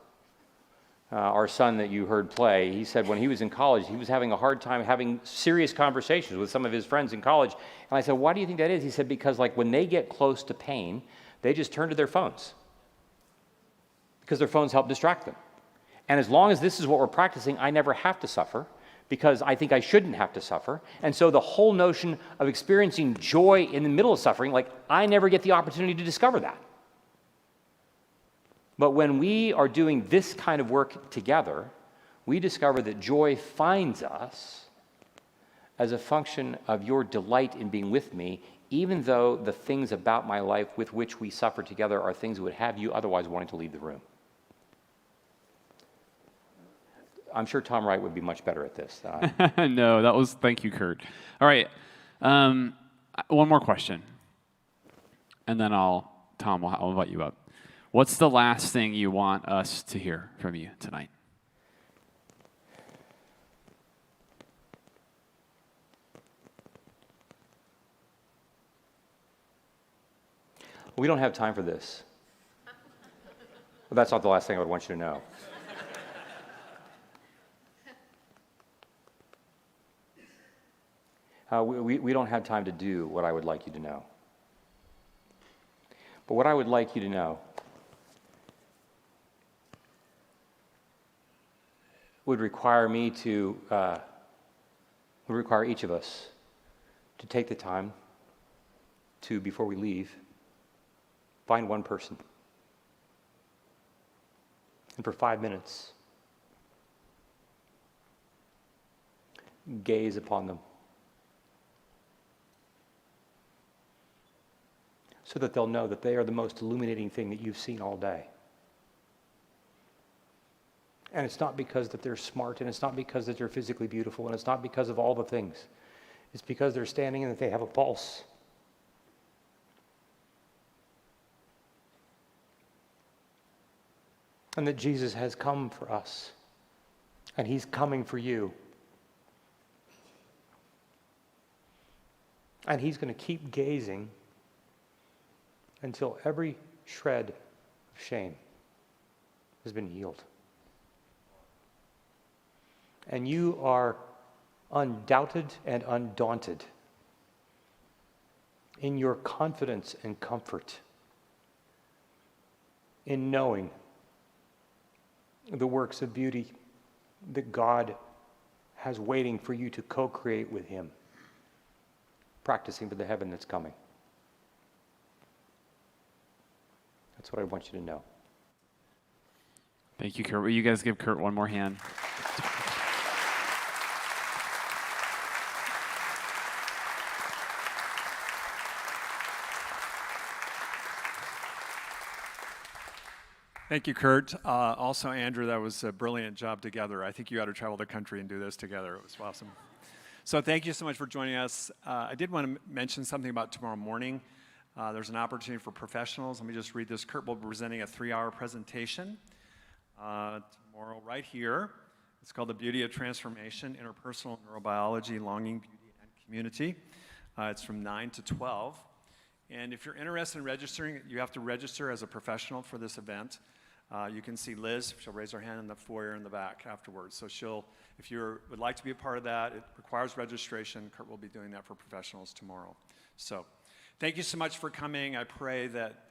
Uh, our son that you heard play, he said when he was in college, he was having a hard time having serious conversations with some of his friends in college. And I said, Why do you think that is? He said, Because, like, when they get close to pain, they just turn to their phones because their phones help distract them. And as long as this is what we're practicing, I never have to suffer because I think I shouldn't have to suffer. And so the whole notion of experiencing joy in the middle of suffering, like, I never get the opportunity to discover that. But when we are doing this kind of work together, we discover that joy finds us as a function of your delight in being with me, even though the things about my life with which we suffer together are things that would have you otherwise wanting to leave the room. I'm sure Tom Wright would be much better at this no, that was thank you, Curt. All right, um, one more question, and then I'll Tom. I'll, I'll invite you up. What's the last thing you want us to hear from you tonight? We don't have time for this. But that's not the last thing I would want you to know. Uh, we, we, don't have time to do what I would like you to know. But what I would like you to know would require me to, uh, would require each of us to take the time to, before we leave, find one person. And for five minutes, gaze upon them. So that they'll know that they are the most illuminating thing that you've seen all day. And it's not because that they're smart, and it's not because that they're physically beautiful, and it's not because of all the things. It's because they're standing and that they have a pulse. And that Jesus has come for us, and He's coming for you. And He's going to keep gazing until every shred of shame has been healed. And you are undoubted and undaunted in your confidence and comfort in knowing the works of beauty that God has waiting for you to co create with Him, practicing for the heaven that's coming. That's what I want you to know. Thank you, Curt. Will you guys give Curt one more hand? Thank you, Curt. Uh, also, Andrew, that was a brilliant job together. I think you ought to travel the country and do this together. It was awesome. So, thank you so much for joining us. Uh, I did want to m- mention something about tomorrow morning. Uh, there's an opportunity for professionals. Let me just read this. Curt will be presenting a three hour presentation uh, tomorrow, right here. It's called The Beauty of Transformation Interpersonal Neurobiology, Longing, Beauty, and Community. Uh, it's from 9 to 12. And if you're interested in registering, you have to register as a professional for this event. Uh, you can see Liz. She'll raise her hand in the foyer in the back afterwards. So she'll, if you would like to be a part of that, it requires registration. Curt will be doing that for professionals tomorrow. So thank you so much for coming. I pray that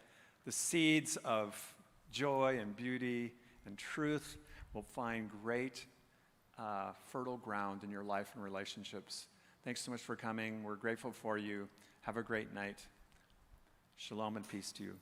the seeds of joy and beauty and truth will find great uh, fertile ground in your life and relationships. Thanks so much for coming. We're grateful for you. Have a great night. Shalom and peace to you.